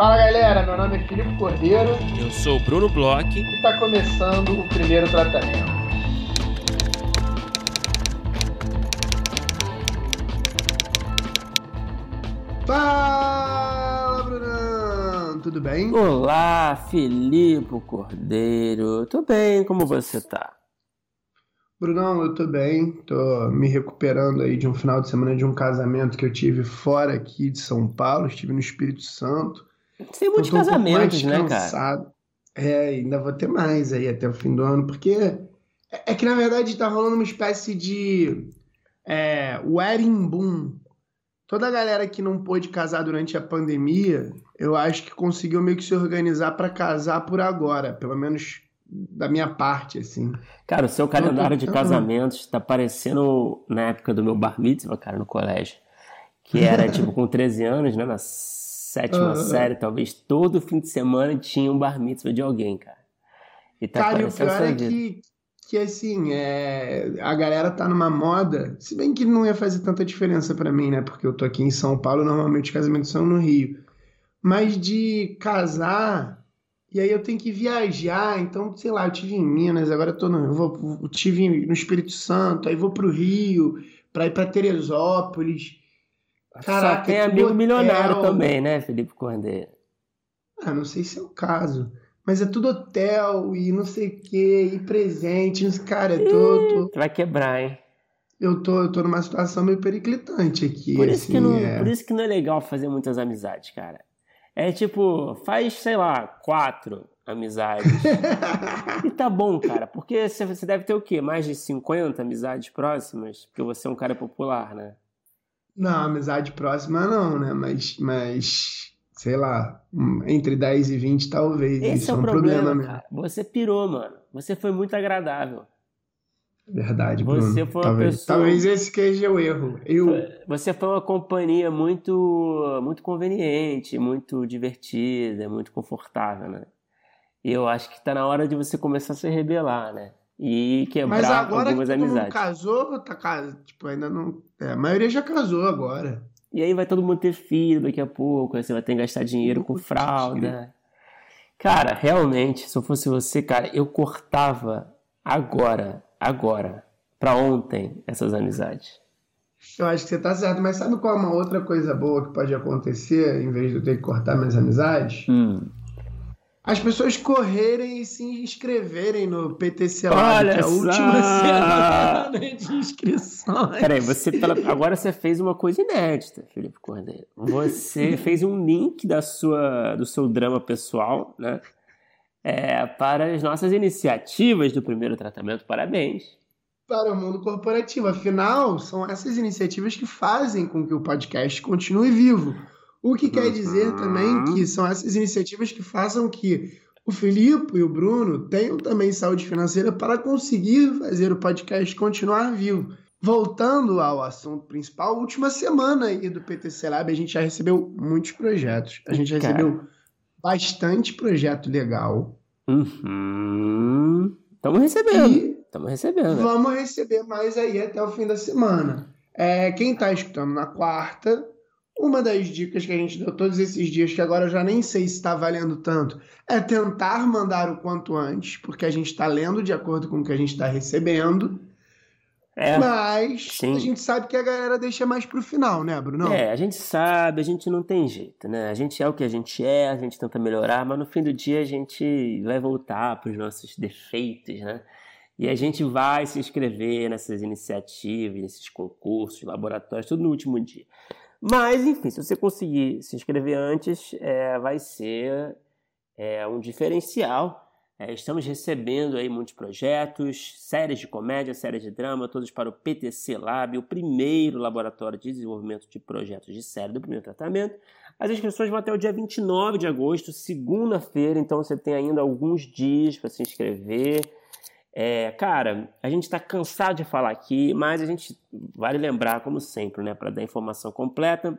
Fala galera, meu nome é Filipe Cordeiro. Eu sou o Bruno Bloch. E está começando o primeiro tratamento. Fala, Brunão! Tudo bem? Olá, Filipe Cordeiro. Tudo bem, como você tá? Brunão, eu tô bem, tô me recuperando aí de um final de semana de um casamento que eu tive fora aqui de São Paulo, estive no Espírito Santo. Tem muitos casamentos, um né, cara? É, ainda vou ter mais aí até o fim do ano, porque é, é que na verdade tá rolando uma espécie de é, wedding boom. Toda a galera que não pôde casar durante a pandemia, eu acho que conseguiu meio que se organizar para casar por agora, pelo menos da minha parte, assim. Cara, o seu calendário de casamentos tá parecendo na época do meu bar mitzvah, cara, no colégio. Que era, tipo, com 13 anos, né? Na sétima série, talvez, todo fim de semana tinha um bar mitzvah de alguém, cara. E tá cara, e o pior é que, que, assim, é... a galera tá numa moda, se bem que não ia fazer tanta diferença para mim, né? Porque eu tô aqui em São Paulo, normalmente os casamentos são no Rio. Mas de casar e aí eu tenho que viajar, então, sei lá, eu tive em Minas, agora eu tô no, eu vou, eu tive no Espírito Santo, aí vou pro Rio, para ir para Teresópolis. Caraca, Só tem amigo hotel. milionário também, né, Felipe Cordeiro? Ah, não sei se é o caso. Mas é tudo hotel e não sei o que, e presente. Cara, eu tô, tô... Vai quebrar, hein? Eu tô, eu tô numa situação meio periclitante aqui. Por isso, assim, que não, é... por isso que não é legal fazer muitas amizades, cara. É tipo, faz, sei lá, quatro amizades. e tá bom, cara, porque você deve ter o quê? Mais de 50 amizades próximas? Porque você é um cara popular, né? Não, amizade próxima não, né? Mas, mas sei lá, entre 10 e 20 talvez. Esse Isso é o é um problema, problema cara. Você pirou, mano. Você foi muito agradável. Verdade, Bruno. Você foi uma talvez, pessoa... talvez esse seja o erro. Eu... Você foi uma companhia muito, muito conveniente, muito divertida, muito confortável, né? E eu acho que está na hora de você começar a se rebelar, né? E quebrar Mas agora algumas que todo amizades. Mundo casou, tá casa, tipo, ainda não. É, a maioria já casou agora. E aí vai todo mundo ter filho daqui a pouco, aí você vai ter que gastar dinheiro com fralda. Cara, realmente, se eu fosse você, cara, eu cortava agora agora, para ontem, essas amizades. Eu acho que você tá certo, mas sabe qual é uma outra coisa boa que pode acontecer em vez de eu ter que cortar minhas amizades? Hum. As pessoas correrem e se inscreverem no PTC Lab, que é a última semana de inscrições. Peraí, você tá, agora você fez uma coisa inédita, Felipe Cordeiro. Você fez um link da sua, do seu drama pessoal, né? é, para as nossas iniciativas do primeiro tratamento. Parabéns! Para o mundo corporativo. Afinal, são essas iniciativas que fazem com que o podcast continue vivo. O que quer dizer também uhum. que são essas iniciativas que façam que o Filipe e o Bruno tenham também saúde financeira para conseguir fazer o podcast continuar vivo. Voltando ao assunto principal, última semana aí do PTC Lab, a gente já recebeu muitos projetos. A gente já recebeu bastante projeto legal. Uhum. Estamos recebendo. Estamos recebendo. Vamos receber mais aí até o fim da semana. É, quem está escutando na quarta, uma das dicas que a gente deu todos esses dias, que agora eu já nem sei se está valendo tanto, é tentar mandar o quanto antes, porque a gente está lendo de acordo com o que a gente está recebendo. É, Mas sim. a gente sabe que a galera deixa mais pro final, né, Bruno? É, a gente sabe, a gente não tem jeito, né? A gente é o que a gente é, a gente tenta melhorar, mas no fim do dia a gente vai voltar pros nossos defeitos, né? E a gente vai se inscrever nessas iniciativas, nesses concursos, laboratórios, tudo no último dia. Mas, enfim, se você conseguir se inscrever antes, é, vai ser é, um diferencial é, estamos recebendo aí muitos projetos, séries de comédia, séries de drama, todos para o PTC Lab, o primeiro laboratório de desenvolvimento de projetos de série do primeiro tratamento. As inscrições vão até o dia 29 de agosto, segunda-feira, então você tem ainda alguns dias para se inscrever. É, cara, a gente está cansado de falar aqui, mas a gente vale lembrar, como sempre, né, para dar informação completa,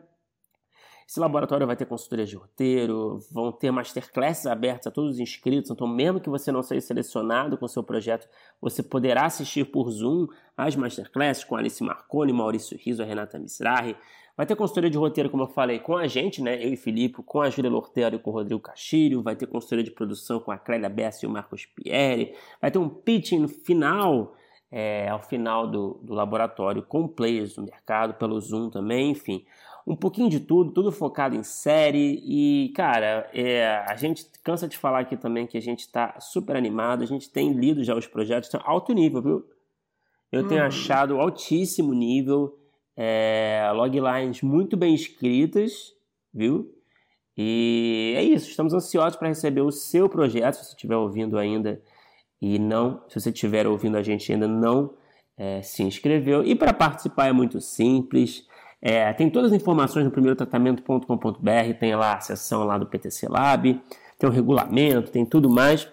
Esse laboratório vai ter consultoria de roteiro, vão ter masterclasses abertas a todos os inscritos, então mesmo que você não seja selecionado com o seu projeto, você poderá assistir por Zoom as masterclasses com Alice Marconi, Maurício Riso, Renata Misrahi. Vai ter consultoria de roteiro, como eu falei, com a gente, né? Eu e Filipe, com a Júlia Lortero e com o Rodrigo Castilho. Vai ter consultoria de produção com a Clélia Bessa e o Marcos Pierre. Vai ter um pitching final, é, ao final do, do laboratório, com players do mercado, pelo Zoom também, enfim um pouquinho de tudo, tudo focado em série. E, cara, é, a gente cansa de falar aqui também que a gente está super animado, a gente tem lido já os projetos, estão alto nível, viu? Eu tenho hum. achado altíssimo nível, é, loglines muito bem escritas, viu? E é isso, estamos ansiosos para receber o seu projeto, se você estiver ouvindo ainda e não, se você estiver ouvindo a gente ainda não é, se inscreveu. E para participar é muito simples, é, tem todas as informações no primeirotratamento.com.br, tem lá a seção lá do PTC Lab, tem o regulamento, tem tudo mais.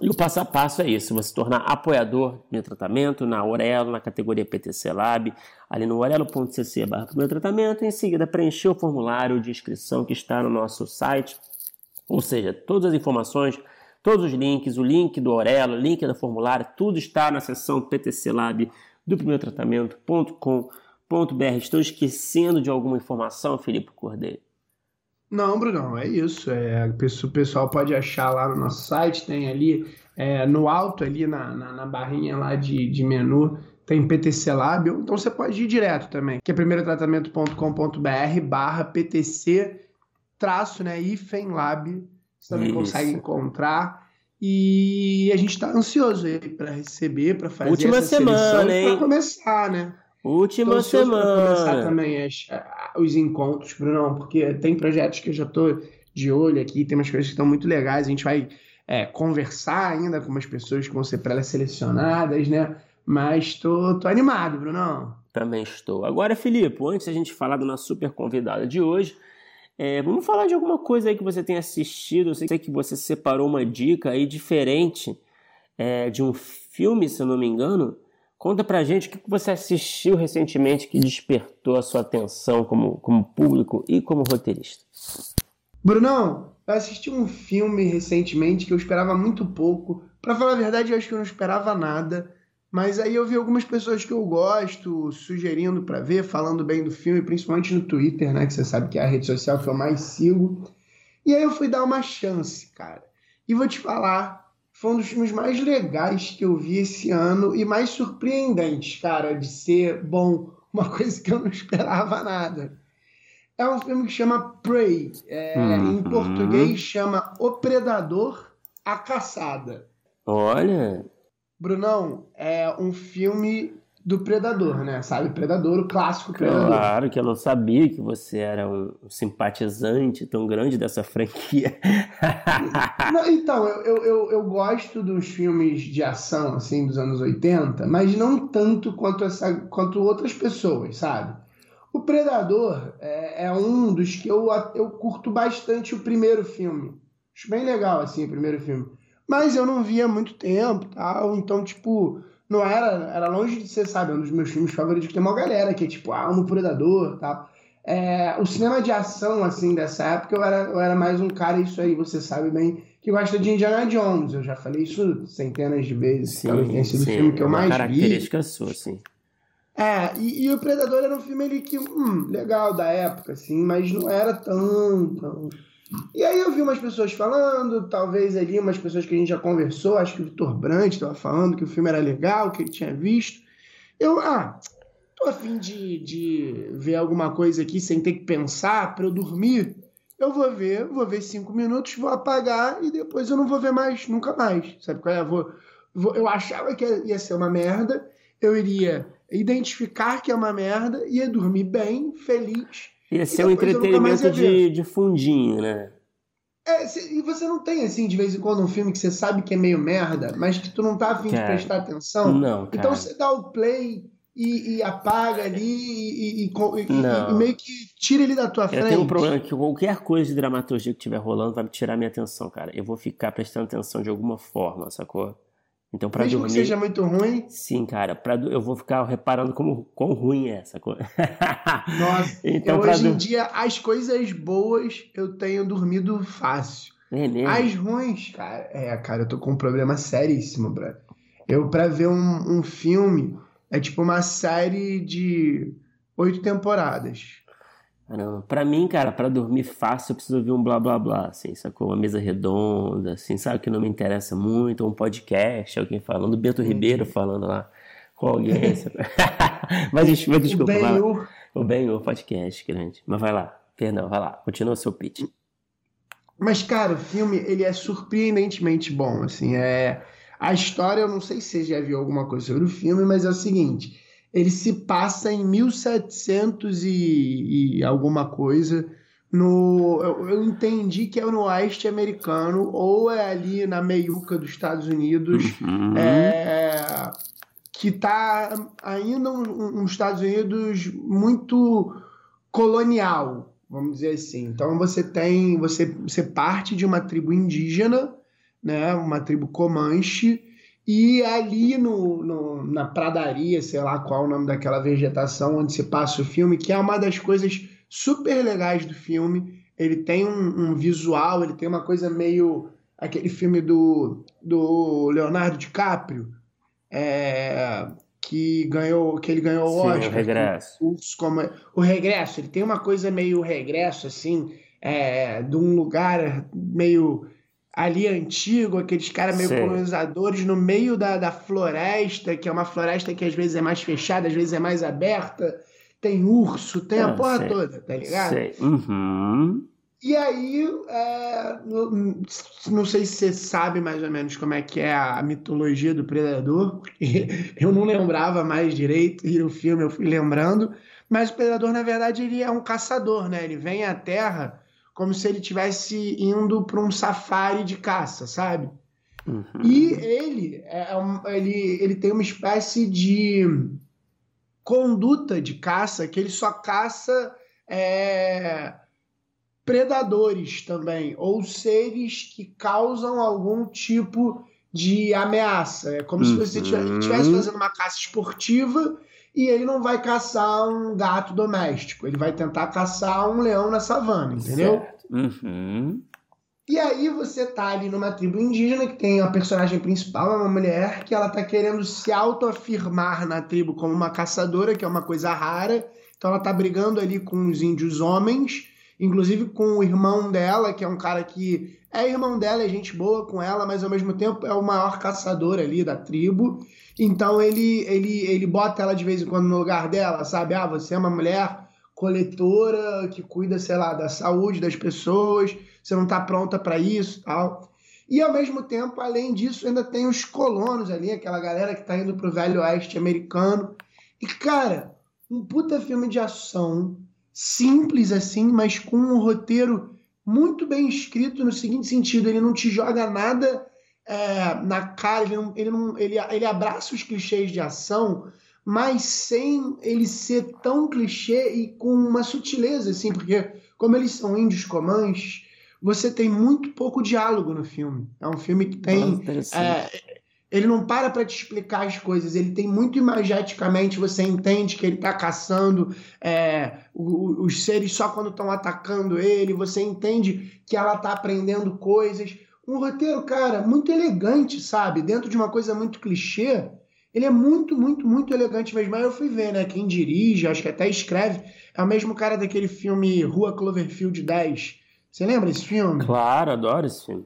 E o passo a passo é isso: você tornar apoiador do meu tratamento na Aurelo, na categoria PTC Lab, ali no orelo.cc barra primeiro tratamento, em seguida preencher o formulário de inscrição que está no nosso site, ou seja, todas as informações, todos os links, o link do Orelo, o link do formulário, tudo está na seção PTC Lab do tratamento.com.br br Estou esquecendo de alguma informação, Felipe Cordeiro? Não, Bruno, é isso. É, o pessoal pode achar lá no nosso site, tem ali é, no alto, ali na, na, na, barrinha lá de, de menu, tem PTC Lab, então você pode ir direto também, que é primeirotratamento.com.br barra PTC traço, né, IFEM Lab, você também isso. consegue encontrar. E a gente está ansioso aí para receber, para fazer Última essa semana, hein? para começar, né? Última semana. começar também as, os encontros, Bruno, porque tem projetos que eu já estou de olho aqui, tem umas coisas que estão muito legais. A gente vai é, conversar ainda com umas pessoas que vão ser pré-selecionadas, né? Mas tô, tô animado, Bruno. Também estou. Agora, Filipe, antes a gente falar da nossa super convidada de hoje, é, vamos falar de alguma coisa aí que você tenha assistido. Eu sei que você separou uma dica aí diferente é, de um filme, se eu não me engano. Conta pra gente o que você assistiu recentemente que despertou a sua atenção como, como público e como roteirista. Brunão, eu assisti um filme recentemente que eu esperava muito pouco. Para falar a verdade, eu acho que eu não esperava nada. Mas aí eu vi algumas pessoas que eu gosto sugerindo para ver, falando bem do filme, principalmente no Twitter, né? Que você sabe que é a rede social que eu mais sigo. E aí eu fui dar uma chance, cara. E vou te falar, foi um dos filmes mais legais que eu vi esse ano e mais surpreendentes, cara, de ser bom, uma coisa que eu não esperava nada. É um filme que chama Prey, é, uhum. em português chama O Predador, a Caçada. Olha! Brunão, é um filme do Predador, né? Sabe? Predador, o clássico Predador. Claro que eu não sabia que você era um simpatizante tão grande dessa franquia. não, então, eu, eu, eu, gosto dos filmes de ação, assim, dos anos 80, mas não tanto quanto, essa, quanto outras pessoas, sabe? O Predador é, é um dos que eu, eu curto bastante o primeiro filme. Acho bem legal, assim, o primeiro filme. Mas eu não via há muito tempo, tal, então, tipo não era, era longe de ser, sabe, um dos meus filmes favoritos, que tem uma galera que é tipo, ah, um Predador e tal. É, o cinema de ação, assim, dessa época, eu era, eu era mais um cara, isso aí você sabe bem, que gosta de Indiana Jones. Eu já falei isso centenas de vezes. Sim, talvez tenha sido sim, o filme que eu é mais característica vi. característica sua, sim. É, e, e, o Predador era um filme ali que, hum, legal da época, assim, mas não era tão, tão e aí eu vi umas pessoas falando, talvez ali umas pessoas que a gente já conversou, acho que o Vitor Brandt estava falando que o filme era legal, que ele tinha visto. Eu, ah, tô afim de, de ver alguma coisa aqui sem ter que pensar para eu dormir. Eu vou ver, vou ver cinco minutos, vou apagar e depois eu não vou ver mais, nunca mais. Sabe qual é? Eu, vou, vou, eu achava que ia ser uma merda, eu iria identificar que é uma merda, ia dormir bem, feliz Ia ser um entretenimento de, de fundinho, né? É, e você não tem, assim, de vez em quando um filme que você sabe que é meio merda, mas que tu não tá afim cara, de prestar atenção. Não, cara. Então você dá o play e, e apaga ali e, e, e, meio que tira ele da tua frente. Eu tenho um problema que qualquer coisa de dramaturgia que estiver rolando vai me tirar minha atenção, cara. Eu vou ficar prestando atenção de alguma forma, sacou? Então, para Mesmo dormir. que seja muito ruim. Sim, cara, pra, eu vou ficar reparando como quão ruim é essa coisa. Nossa, então, eu, hoje dur- em dia, as coisas boas eu tenho dormido fácil. É? As ruins, cara, é, cara, eu tô com um problema seríssimo, brother. Eu, pra ver um, um filme, é tipo uma série de oito temporadas. Caramba. Pra mim, cara, pra dormir fácil, eu preciso ouvir um blá blá blá, assim, sacou? Uma mesa redonda, assim, sabe que não me interessa muito, um podcast, alguém falando, Bento Ribeiro falando lá com alguém. mas, mas desculpa, o vai lá. O bem o podcast grande. Mas vai lá, perdão, vai lá, continua o seu pitch. Mas, cara, o filme, ele é surpreendentemente bom, assim, é... A história, eu não sei se você já viu alguma coisa sobre o filme, mas é o seguinte, ele se passa em 1700 e, e alguma coisa, no... Eu, eu entendi que é no oeste americano, ou é ali na meiuca dos Estados Unidos, Uhum. é, que está ainda um, um Estados Unidos muito colonial, vamos dizer assim. Então você tem, você, você parte de uma tribo indígena, né, uma tribo Comanche, e ali no, no- na pradaria, sei lá qual é o nome daquela vegetação onde se passa o filme, que é uma das coisas super legais do filme. Ele tem um, um visual, ele tem uma coisa meio aquele filme do, do Leonardo DiCaprio, é, que ganhou, que ele ganhou o Sim, Oscar. o regresso. Como o regresso, ele tem uma coisa meio regresso, assim, é, de um lugar meio ali antigo, aqueles caras meio Sei. colonizadores no meio da, da floresta, que é uma floresta que às vezes é mais fechada, às vezes é mais aberta. Tem urso, tem a Ah, porra sei. toda, tá ligado? Sei. Uhum. E aí, é, não, sei se você sabe mais ou menos como é que é a mitologia do Predador, eu não lembrava mais direito, e no filme eu fui lembrando, mas o Predador, na verdade, ele é um caçador, né? Ele vem à Terra como se ele estivesse indo para um safari de caça, sabe? Uhum. E ele, é um- ele, ele tem uma espécie de conduta de caça que ele só caça é, predadores também, ou seres que causam algum tipo de ameaça. É como se você Uhum. estivesse fazendo uma caça esportiva e ele não vai caçar um gato doméstico, ele vai tentar caçar um leão na savana, entendeu? Uhum. E aí você tá ali numa tribo indígena que tem a personagem principal, é uma mulher que ela tá querendo se autoafirmar na tribo como uma caçadora, que é uma coisa rara. Então ela tá brigando ali com os índios homens, inclusive com o irmão dela, que é um cara que é irmão dela, é gente boa com ela, mas ao mesmo tempo é o maior caçador ali da tribo. Então ele ele ele bota ela de vez em quando no lugar dela, sabe? Ah, você é uma mulher coletora que cuida, sei lá, da saúde das pessoas, você não está pronta para isso tal. E ao mesmo tempo, além disso, ainda tem os colonos ali, aquela galera que está indo pro Velho Oeste americano. E, cara, um puta filme de ação, simples assim, mas com um roteiro muito bem escrito no seguinte sentido: ele não te joga nada é, na cara, ele, não, ele, não, ele, ele abraça os clichês de ação, mas sem ele ser tão clichê e com uma sutileza, assim, porque como eles são índios comanches, você tem muito pouco diálogo no filme. É um filme que Nossa, tem. interessante. é, ele não para para te explicar as coisas, ele tem muito imageticamente, você entende que ele está caçando é, o- os seres só quando estão atacando ele, você entende que ela está aprendendo coisas. Um roteiro, cara, muito elegante, sabe? Dentro de uma coisa muito clichê, ele é muito, muito, muito elegante mesmo. Aí eu fui ver, né? Quem dirige, acho que até escreve, é o mesmo cara daquele filme Rua Cloverfield 10. Você lembra esse filme? Claro, adoro esse filme.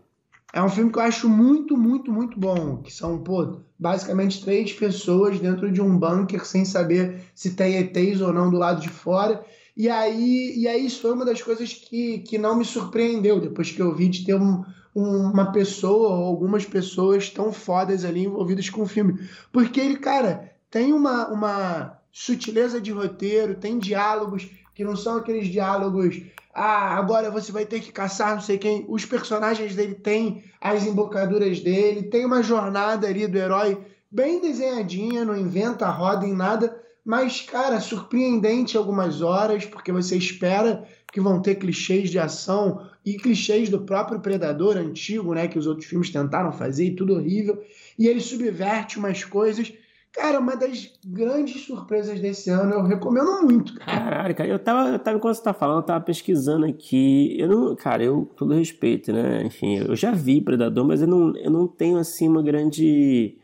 É um filme que eu acho muito, muito, muito bom. Que são, pô, basicamente três pessoas dentro de um bunker sem saber se tem ETs ou não do lado de fora. E aí, e aí isso foi uma das coisas que, que não me surpreendeu depois que eu vi de ter um, um- uma pessoa ou algumas pessoas tão fodas ali envolvidas com o filme. Porque ele, cara, tem uma, uma sutileza de roteiro, tem diálogos que não são aqueles diálogos ah, agora você vai ter que caçar não sei quem. Os personagens dele têm as embocaduras dele, tem uma jornada ali do herói bem desenhadinha, não inventa roda em nada, mas, cara, surpreendente algumas horas, porque você espera que vão ter clichês de ação e clichês do próprio Predador antigo, né, que os outros filmes tentaram fazer e tudo horrível. E ele subverte umas coisas Cara, uma das grandes surpresas desse ano, eu recomendo muito, cara. Caralho, cara, eu tava, eu tava, enquanto você tá falando, eu tava pesquisando aqui. Eu não, cara, eu, todo respeito, né? Enfim, eu já vi Predador, mas eu não, eu não tenho, assim, uma grande.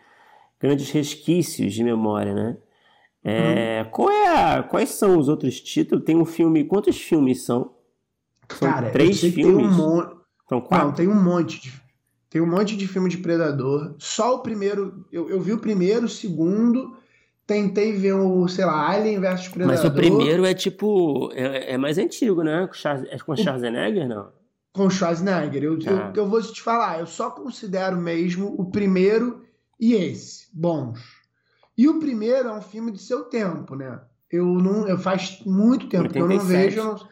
grandes resquícios de memória, né? É, hum. qual é a, quais são os outros títulos? Tem um filme. Quantos filmes são? São cara, três filmes? Tem um monte. São quatro? Não, tem um monte de tem um monte de filme de Predador. Só o primeiro. Eu, eu vi o primeiro, o segundo. Tentei ver o, sei lá, Alien vs Predador. Mas o primeiro é tipo. É, é mais antigo, né? É com Schwarzenegger, não? Com Schwarzenegger. Eu, ah. eu, eu vou te falar, eu só considero mesmo o primeiro e esse bons. E o primeiro é um filme de seu tempo, né? Eu não. Eu faz muito tempo 87. que eu não vejo. Eu não,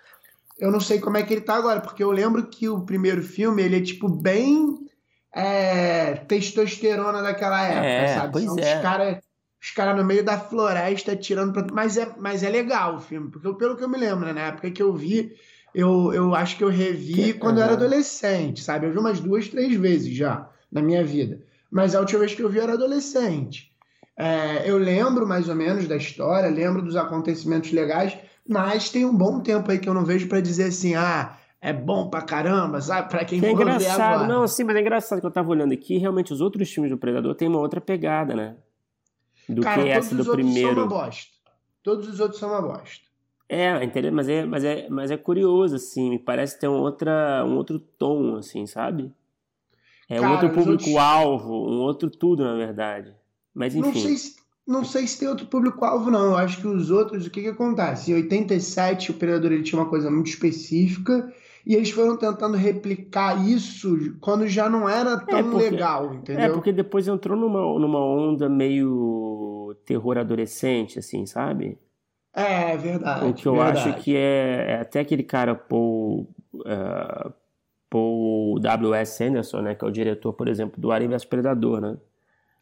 eu não sei como é que ele tá agora, porque eu lembro que o primeiro filme, ele é tipo bem é, testosterona daquela época, é, sabe? Pois São é. os caras os cara no meio da floresta tirando pra... mas é mas é legal o filme porque pelo que eu me lembro né, na época que eu vi eu, eu acho que eu revi que... quando eu era adolescente sabe eu vi umas duas três vezes já na minha vida mas a última vez que eu vi eu era adolescente é, eu lembro mais ou menos da história lembro dos acontecimentos legais mas tem um bom tempo aí que eu não vejo para dizer assim ah é bom pra caramba, sabe? Pra quem que é engraçado, não, sim, mas é engraçado que eu tava olhando aqui, realmente os outros filmes do Predador têm uma outra pegada, né? Do Cara, que essa do primeiro. São uma bosta. Todos os outros são uma bosta. É, mas é, mas é, mas é curioso, assim, me parece ter um, outra, um outro tom, assim, sabe? É Cara, um outro público-alvo, outros... um outro tudo, na verdade. Mas enfim. Não sei se, não sei se tem outro público-alvo, não. Eu acho que os outros, o que que acontece? Em 87, o Predador ele tinha uma coisa muito específica e eles foram tentando replicar isso quando já não era é, tão é porque, legal, entendeu? É, porque depois entrou numa, numa onda meio terror adolescente, assim, sabe? É, é verdade. O que eu verdade. acho que é, é, até aquele cara Paul, uh, Paul W.S. Anderson, né, que é o diretor, por exemplo, do Alien vs Predador, né?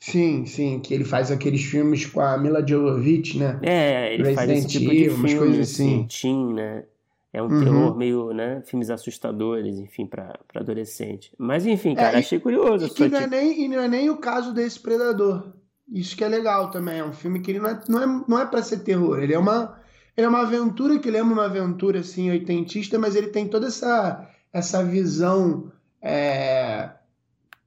Sim, sim, que ele faz aqueles filmes com a Mila Jovovich, né? É, ele Resident faz esse tipo de filme, coisas assim. assim teen, né? É um uhum. terror meio, né? Filmes assustadores, enfim, para adolescente. Mas enfim, é, cara, é, achei curioso. E, que não, é nem, e não é nem o caso desse Predador. Isso que é legal também. É um filme que ele não é, não é, não é para ser terror. Ele é uma, ele é uma aventura que lembra uma aventura assim oitentista, mas ele tem toda essa, essa visão. É,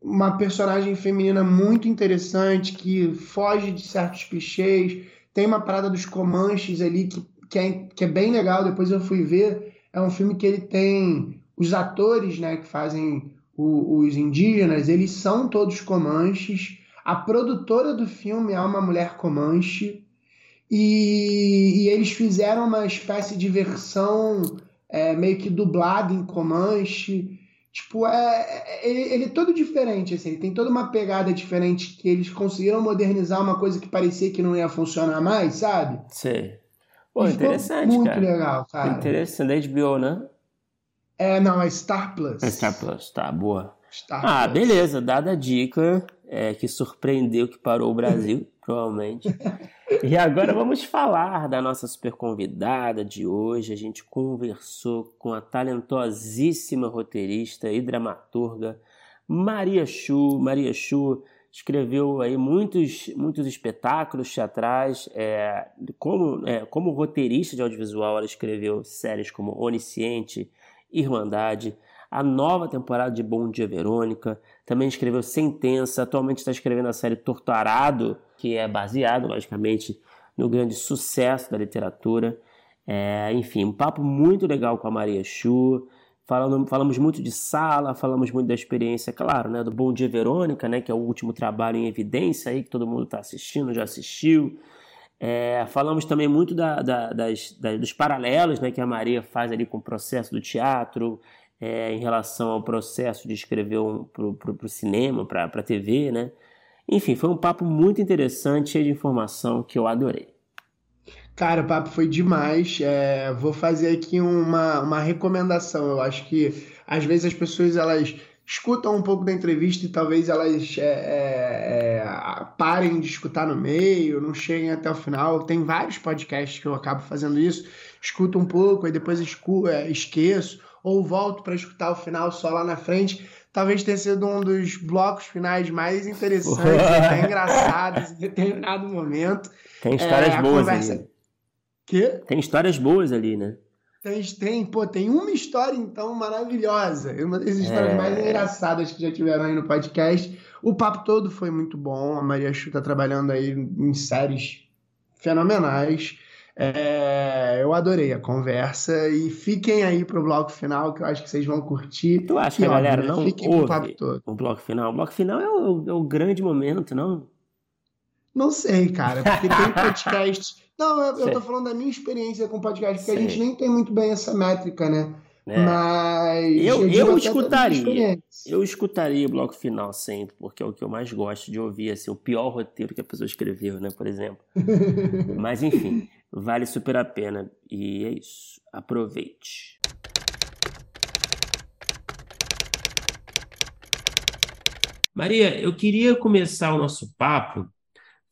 uma personagem feminina muito interessante que foge de certos clichês. Tem uma parada dos Comanches ali que que é, que é bem legal, depois eu fui ver, é um filme que ele tem os atores né, que fazem o, os indígenas, eles são todos comanches. A produtora do filme é uma mulher comanche. E, e eles fizeram uma espécie de versão é, meio que dublada em comanche. Tipo, é, é, ele, ele, é todo diferente, assim, ele tem toda uma pegada diferente que eles conseguiram modernizar uma coisa que parecia que não ia funcionar mais, sabe? Sim. Pô, interessante, muito cara. legal, cara. Interessante, da HBO, né? É, não, é Star Plus. É Star Plus, tá, boa. Star ah, Plus. beleza, dada a dica é, que surpreendeu que parou o Brasil, provavelmente. E agora vamos falar da nossa super convidada de hoje. A gente conversou com a talentosíssima roteirista e dramaturga Maria Chu. Maria Chu escreveu aí muitos, muitos espetáculos teatrais. É, como, é, como roteirista de audiovisual, ela escreveu séries como Onisciente, Irmandade, a nova temporada de Bom Dia Verônica, também escreveu Sentença, atualmente está escrevendo a série Torturado, que é baseado, logicamente, no grande sucesso da literatura. É, enfim, um papo muito legal com a Maria Chu. Falando, falamos muito de sala, falamos muito da experiência, claro, né, do Bom Dia Verônica, né, que é o último trabalho em evidência aí que todo mundo está assistindo, já assistiu. É, falamos também muito da, da, das, da, dos paralelos né, que a Maria faz ali com o processo do teatro, é, em relação ao processo de escrever um, para o cinema, para a TV, né? Enfim, foi um papo muito interessante, cheio de informação que eu adorei. Cara, o papo foi demais. É, vou fazer aqui uma, uma recomendação. Eu acho que às vezes as pessoas elas escutam um pouco da entrevista e talvez elas é, é, é, parem de escutar no meio, não cheguem até o final. Tem vários podcasts que eu acabo fazendo isso, escuto um pouco, aí depois é, esqueço, ou volto para escutar o final só lá na frente. Talvez tenha sido um dos blocos finais mais interessantes, até engraçados em determinado momento. Tem histórias é, boas conversa... ali. Que? Tem histórias boas ali, né? Tem, tem, pô, tem uma história, então, maravilhosa. Uma das histórias é... mais engraçadas que já tiveram aí no podcast. O papo todo foi muito bom. A Maria Chu tá trabalhando aí em séries fenomenais. É, eu adorei a conversa e fiquem aí pro bloco final que eu acho que vocês vão curtir. Tu acha que a galera né? não fiquem ouve o papo todo. o bloco final? O bloco final é o, é o grande momento, não? Não sei, cara, porque tem podcast não, eu, eu tô falando da minha experiência com podcast, porque Sei. a gente nem tem muito bem essa métrica, né? É. Mas. Eu, eu, eu escutaria. Eu escutaria o bloco final sempre, porque é o que eu mais gosto de ouvir, assim, o pior roteiro que a pessoa escreveu, né, por exemplo. Mas enfim, vale super a pena. E é isso. Aproveite. Maria, eu queria começar o nosso papo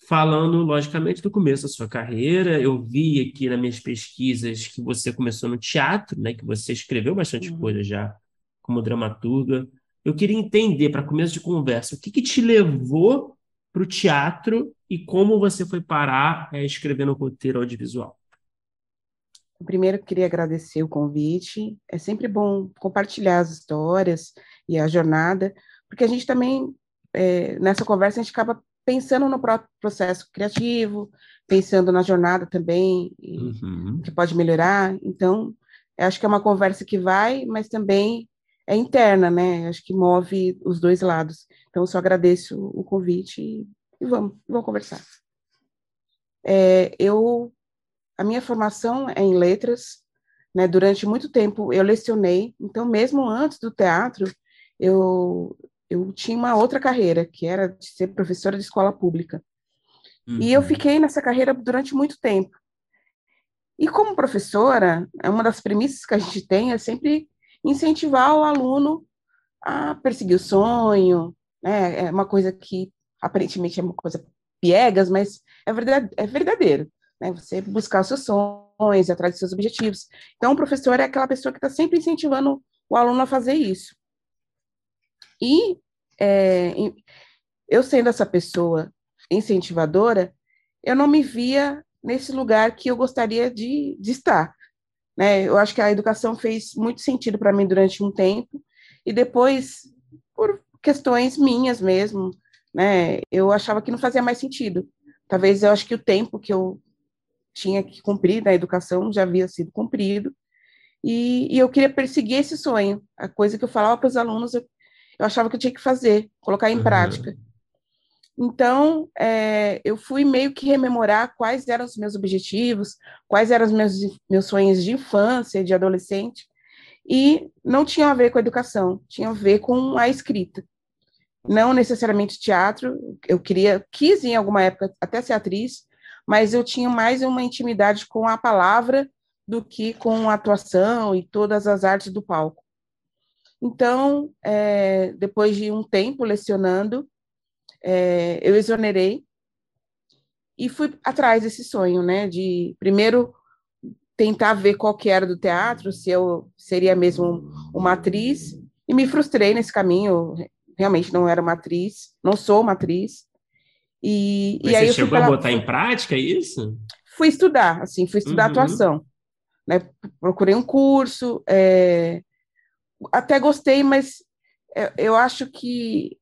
falando, logicamente, do começo da sua carreira. Eu vi aqui nas minhas pesquisas que você começou no teatro, né? Que você escreveu bastante uhum. coisa já como dramaturga. Eu queria entender, para começo de conversa, o que, que te levou para o teatro e como você foi parar é, escrevendo roteiro audiovisual. Primeiro, queria agradecer o convite. É sempre bom compartilhar as histórias e a jornada, porque a gente também, é, nessa conversa, a gente acaba pensando no próprio processo criativo, pensando na jornada também, uhum. que pode melhorar. Então, acho que é uma conversa que vai, mas também é interna, né? Acho que move os dois lados. Então, só agradeço o convite e, e vamos, vamos conversar. É, eu, a minha formação é em letras, né? Durante muito tempo eu lecionei, então mesmo antes do teatro, eu eu tinha uma outra carreira, que era de ser professora de escola pública. Uhum. E eu uhum. fiquei nessa carreira durante muito tempo. E como professora, é uma das premissas que a gente tem é sempre incentivar o aluno a perseguir o sonho, né? É uma coisa que aparentemente é uma coisa piegas, mas é, verdade, é verdadeiro, né? Você buscar os seus sonhos, atrás dos seus objetivos. Então, o professor é aquela pessoa que está sempre incentivando o aluno a fazer isso. E é, eu sendo essa pessoa incentivadora, eu não me via nesse lugar que eu gostaria de, de estar. Né? Eu acho que a educação fez muito sentido para mim durante um tempo, e depois, por questões minhas mesmo, né, eu achava que não fazia mais sentido. Talvez eu acho que o tempo que eu tinha que cumprir na educação já havia sido cumprido, e, e eu queria perseguir esse sonho. A coisa que eu falava para os alunos, eu eu achava que eu tinha que fazer, colocar em uhum. prática. Então, é, eu fui meio que rememorar quais eram os meus objetivos, quais eram os meus, meus sonhos de infância, de adolescente, e não tinha a ver com a educação, tinha a ver com a escrita. Não necessariamente teatro, eu queria, quis em alguma época até ser atriz, mas eu tinha mais uma intimidade com a palavra do que com a atuação e todas as artes do palco. Então, é, depois de um tempo lecionando, é, eu exonerei e fui atrás desse sonho, né? De primeiro tentar ver qual que era do teatro, se eu seria mesmo uma atriz, e me frustrei nesse caminho. Realmente não era uma atriz, não sou uma atriz. E, Mas e aí você chegou a botar em prática isso? Fui estudar, assim, fui estudar uhum. atuação. Né? Procurei um curso, é, até gostei, mas eu acho que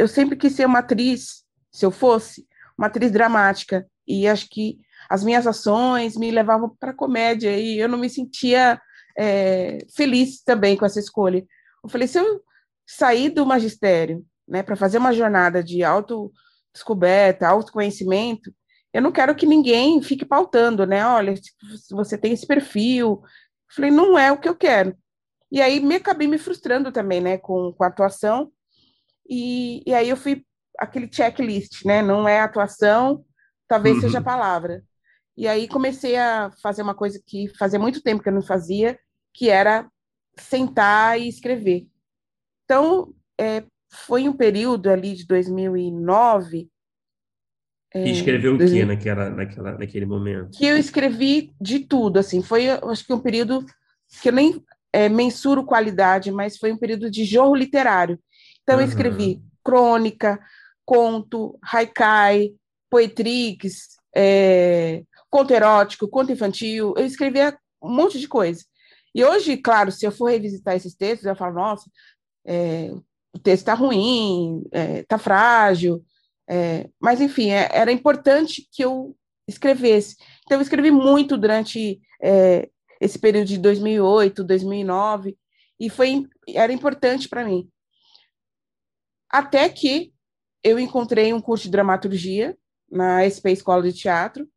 eu sempre quis ser uma atriz, se eu fosse, uma atriz dramática. E acho que as minhas ações me levavam para comédia e eu não me sentia é, feliz também com essa escolha. Eu falei, se eu sair do magistério, né, para fazer uma jornada de autodescoberta, autoconhecimento, eu não quero que ninguém fique pautando, né? Olha, você tem esse perfil. Eu falei, não é o que eu quero. E aí me acabei me frustrando também, né, com, com a atuação. E, e aí eu fui aquele checklist, né? Não é atuação, talvez uhum. seja a palavra. E aí comecei a fazer uma coisa que fazia muito tempo que eu não fazia, que era sentar e escrever. Então, é, foi um período ali de 2009. É, e escreveu 2000, o que naquela, naquela, naquele momento? Que eu escrevi de tudo, assim, foi, acho que um período que eu nem é, mensuro qualidade, mas foi um período de jorro literário. Então, uhum. eu escrevi crônica, conto, haikai, poetrix, é, conto erótico, conto infantil, eu escrevia um monte de coisa. E hoje, claro, se eu for revisitar esses textos, eu falo, nossa, é, o texto está ruim, está é, tá frágil, é, mas enfim, é, era importante que eu escrevesse. Então, eu escrevi muito durante é, esse período de 2008, 2009, e foi, era importante para mim. Até que eu encontrei um curso de dramaturgia na SP Escola de Teatro,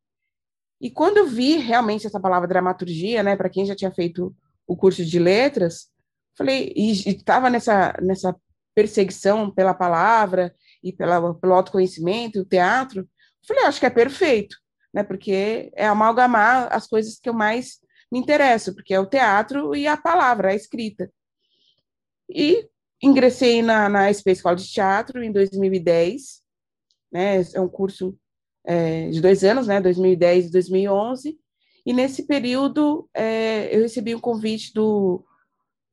e quando eu vi realmente essa palavra dramaturgia, né, para quem já tinha feito o curso de letras, falei, e estava nessa, nessa perseguição pela palavra e pela, pelo autoconhecimento, o teatro, falei, acho que é perfeito, né, porque é amalgamar as coisas que eu mais me interesso, porque é o teatro e a palavra, a escrita. E ingressei na, na SP Escola de Teatro em 2010, né, é um curso é, de dois anos, né, 2010 e 2011, e nesse período é, eu recebi um convite do,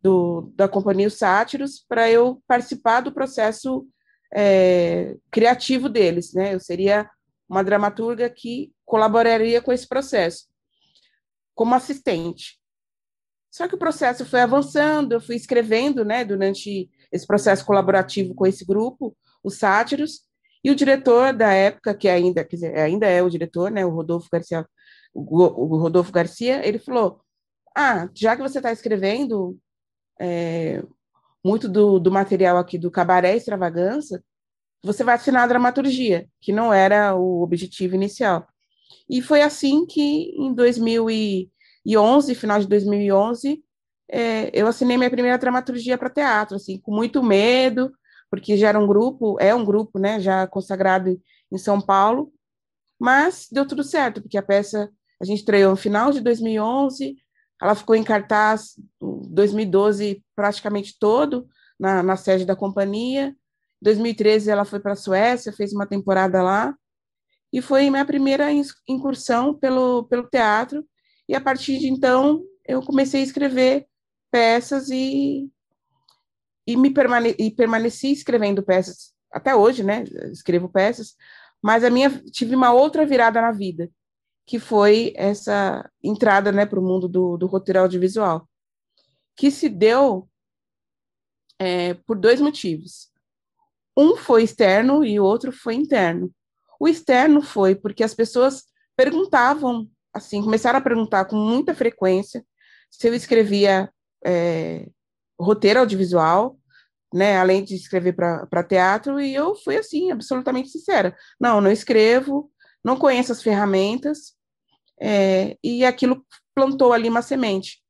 do, da Companhia Os Sátiros para eu participar do processo é, criativo deles, né, eu seria uma dramaturga que colaboraria com esse processo, como assistente. Só que o processo foi avançando, eu fui escrevendo, né, durante esse processo colaborativo com esse grupo, os Sátiros, e o diretor da época, que ainda, dizer, ainda é o diretor, né, o Rodolfo Garcia, o Rodolfo Garcia, ele falou: Ah, já que você está escrevendo é, muito do, do material aqui do Cabaré Extravagança, você vai assinar a dramaturgia, que não era o objetivo inicial. E foi assim que, em 2011, final de 2011, é, eu assinei minha primeira dramaturgia para teatro, assim, com muito medo, porque já era um grupo, é um grupo, né, já consagrado em São Paulo, mas deu tudo certo, porque a peça a gente estreou no final de 2011, ela ficou em cartaz 2012 praticamente todo na, na sede da companhia. 2013 ela foi para a Suécia, fez uma temporada lá, e foi minha primeira incursão pelo, pelo teatro, e a partir de então eu comecei a escrever peças e e me permane e permaneci escrevendo peças até hoje, né? Escrevo peças, mas a minha tive uma outra virada na vida, que foi essa entrada, né, para o mundo do, do roteiro audiovisual, que se deu é, por dois motivos. Um foi externo e o outro foi interno. O externo foi porque as pessoas perguntavam, assim, começaram a perguntar com muita frequência se eu escrevia é, roteiro audiovisual, né, além de escrever para teatro, e eu fui assim, absolutamente sincera. Não, não escrevo, não conheço as ferramentas, é, e aquilo plantou ali uma semente.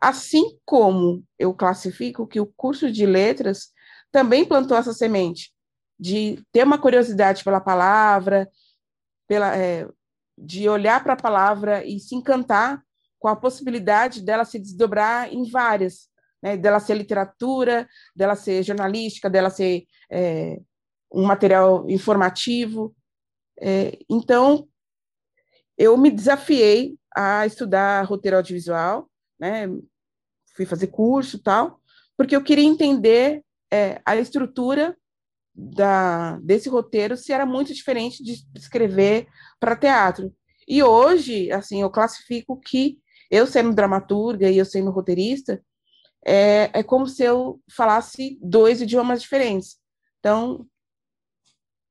Assim como eu classifico que o curso de letras também plantou essa semente, de ter uma curiosidade pela palavra, pela, é, de olhar para a palavra e se encantar com a possibilidade dela se desdobrar em várias, né, dela ser literatura, dela ser jornalística, dela ser é, um material informativo. É, então, eu me desafiei a estudar roteiro audiovisual, né, fui fazer curso tal, porque eu queria entender é, a estrutura da, desse roteiro se era muito diferente de escrever para teatro. E hoje, assim, eu classifico que eu sendo dramaturga e eu sendo roteirista, é, é como se eu falasse dois idiomas diferentes. Então,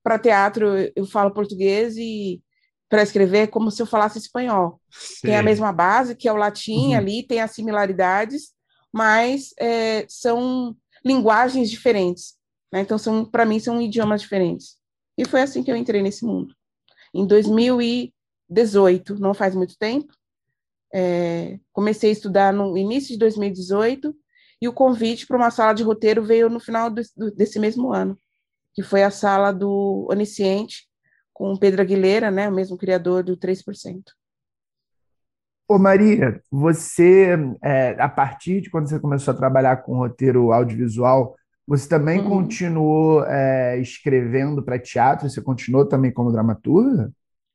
para teatro, eu falo português e para escrever é como se eu falasse espanhol. Sim. Tem a mesma base, que é o latim uhum. ali, tem as similaridades, mas é, são linguagens diferentes. Né? Então, são para mim, são idiomas diferentes. E foi assim que eu entrei nesse mundo. Em 2018, não faz muito tempo, é, comecei a estudar no início de 2018 e o convite para uma sala de roteiro veio no final do, do, desse mesmo ano, que foi a sala do Onisciente, com o Pedro Aguilera, né, o mesmo criador do 3%. Ô Maria, você, é, a partir de quando você começou a trabalhar com roteiro audiovisual, Você também Uhum. continuou é, escrevendo para teatro? Você continuou também como dramaturga?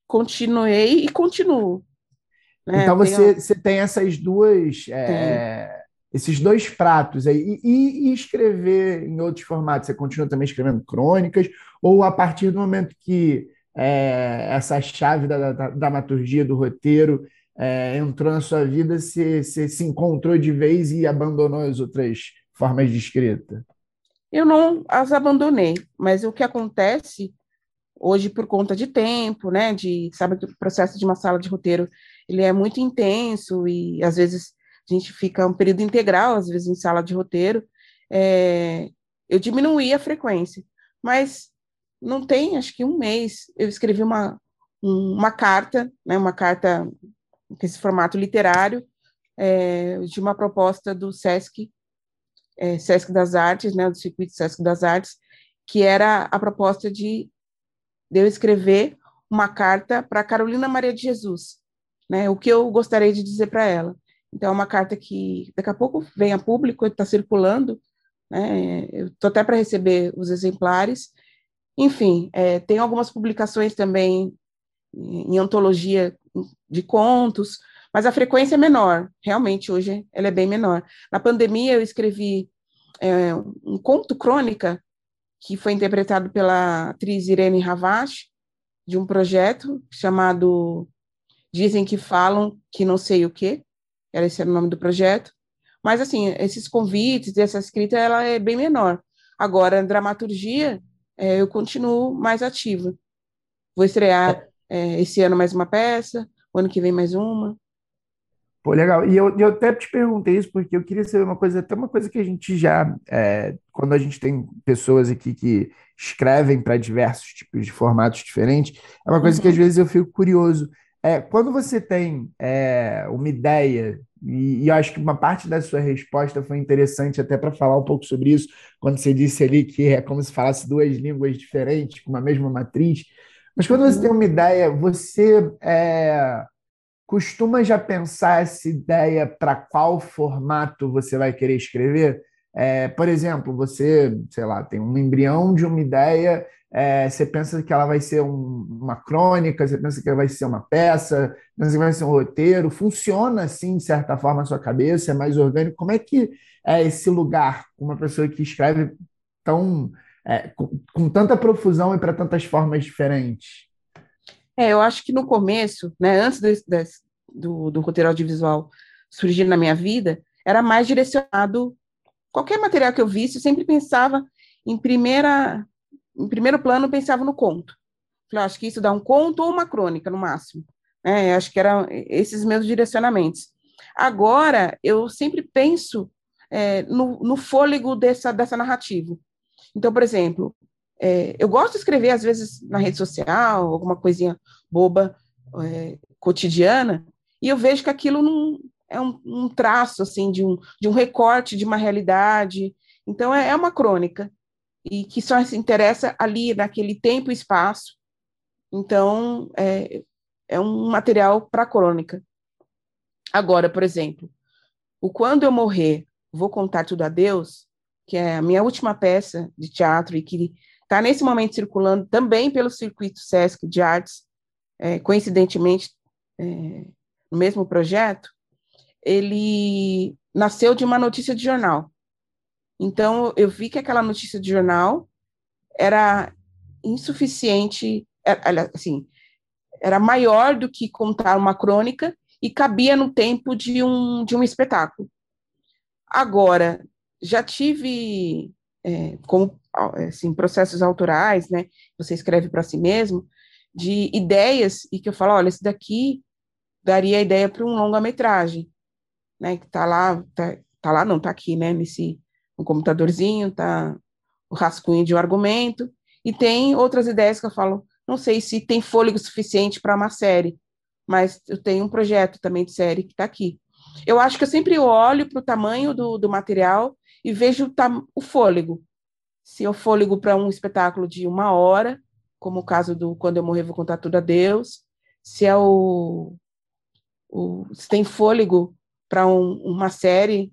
Continuei e continuo. Né? Então tenho- você, você tem essas duas, é, esses dois pratos aí. E, e- escrever em outros formatos? Você continua também escrevendo crônicas? Ou a partir do momento que é, essa chave da, da, dramaturgia, do roteiro, é, entrou na sua vida, você, você se encontrou de vez e abandonou as outras formas de escrita? Eu não as abandonei, mas o que acontece hoje por conta de tempo, né, de, sabe que o processo de uma sala de roteiro, ele é muito intenso e às vezes a gente fica um período integral, às vezes em sala de roteiro, é, eu diminuí a frequência, mas não tem, acho que um mês, eu escrevi uma, um- uma carta, né, uma carta com esse formato literário, é, de uma proposta do SESC, é, Sesc das Artes, né, do circuito Sesc das Artes, que era a proposta de, de eu escrever uma carta para Carolina Maria de Jesus, né, o que eu gostaria de dizer para ela. Então, é uma carta que daqui a pouco vem a público, está circulando, né, eu estou até para receber os exemplares. Enfim, é, tem algumas publicações também em antologia de contos, mas a frequência é menor, realmente hoje ela é bem menor. Na pandemia eu escrevi é, um conto crônica que foi interpretado pela atriz Irene Ravache, de um projeto chamado Dizem que Falam que não sei o que, era esse era o nome do projeto, mas assim, esses convites, essa escrita, ela é bem menor. Agora, a dramaturgia, é, eu continuo mais ativa. Vou estrear é, esse ano mais uma peça, o ano que vem mais uma. Pô, legal. E eu, eu até te perguntei isso porque eu queria saber uma coisa, até uma coisa que a gente já, é, quando a gente tem pessoas aqui que escrevem para diversos tipos de formatos diferentes, é uma coisa que às Uhum. vezes eu fico curioso. É, quando você tem é, uma ideia, e, e eu acho que uma parte da sua resposta foi interessante até para falar um pouco sobre isso, quando você disse ali que é como se falasse duas línguas diferentes, com uma mesma matriz. Mas quando você tem uma ideia, você é, costuma já pensar essa ideia para qual formato você vai querer escrever? É, por exemplo, você, sei lá, tem um embrião de uma ideia, é, você pensa que ela vai ser um- uma crônica, você pensa que ela vai ser uma peça, pensa que vai ser um roteiro, funciona assim, de certa forma, na sua cabeça, é mais orgânico. Como é que é esse lugar, uma pessoa que escreve tão, é, com, com tanta profusão e para tantas formas diferentes? É, eu acho que no começo, né, antes desse- desse- do, do roteiro audiovisual surgir na minha vida, era mais direcionado. Qualquer material que eu visse, eu sempre pensava em primeira, em primeiro plano, pensava no conto. Falei, "Ah, acho que isso dá um conto ou uma crônica, no máximo. É, acho que eram esses meus direcionamentos. Agora, eu sempre penso é, no, no fôlego dessa, dessa narrativa. Então, por exemplo, é, eu gosto de escrever, às vezes, na rede social, alguma coisinha boba, é, cotidiana, e eu vejo que aquilo não é um, um traço, assim, de um, de um recorte de uma realidade. Então, é, é uma crônica, e que só se interessa ali, naquele tempo e espaço. Então, é, é um material para crônica. Agora, por exemplo, o Quando Eu Morrer, Vou Contar Tudo a Deus, que é a minha última peça de teatro e que está nesse momento circulando também pelo circuito SESC de artes, é, coincidentemente, é, no mesmo projeto, ele nasceu de uma notícia de jornal. Então, eu vi que aquela notícia de jornal era insuficiente, era, assim, era maior do que contar uma crônica e cabia no tempo de um, de um espetáculo. Agora, já tive, é, assim, processos autorais, né? Você escreve para si mesmo, de ideias e que eu falo, olha, esse daqui daria ideia para um longa-metragem, né? Que tá lá, tá, tá lá, não, tá aqui, né? Nesse no computadorzinho, tá o rascunho de um argumento, e tem outras ideias que eu falo, não sei se tem fôlego suficiente para uma série, mas eu tenho um projeto também de série que está aqui. Eu acho que eu sempre olho para o tamanho do, do material e vejo o, o fôlego. Se é o fôlego para um espetáculo de uma hora, como o caso do Quando Eu Morrer Vou Contar Tudo a Deus, se é o, o se tem fôlego para um, uma série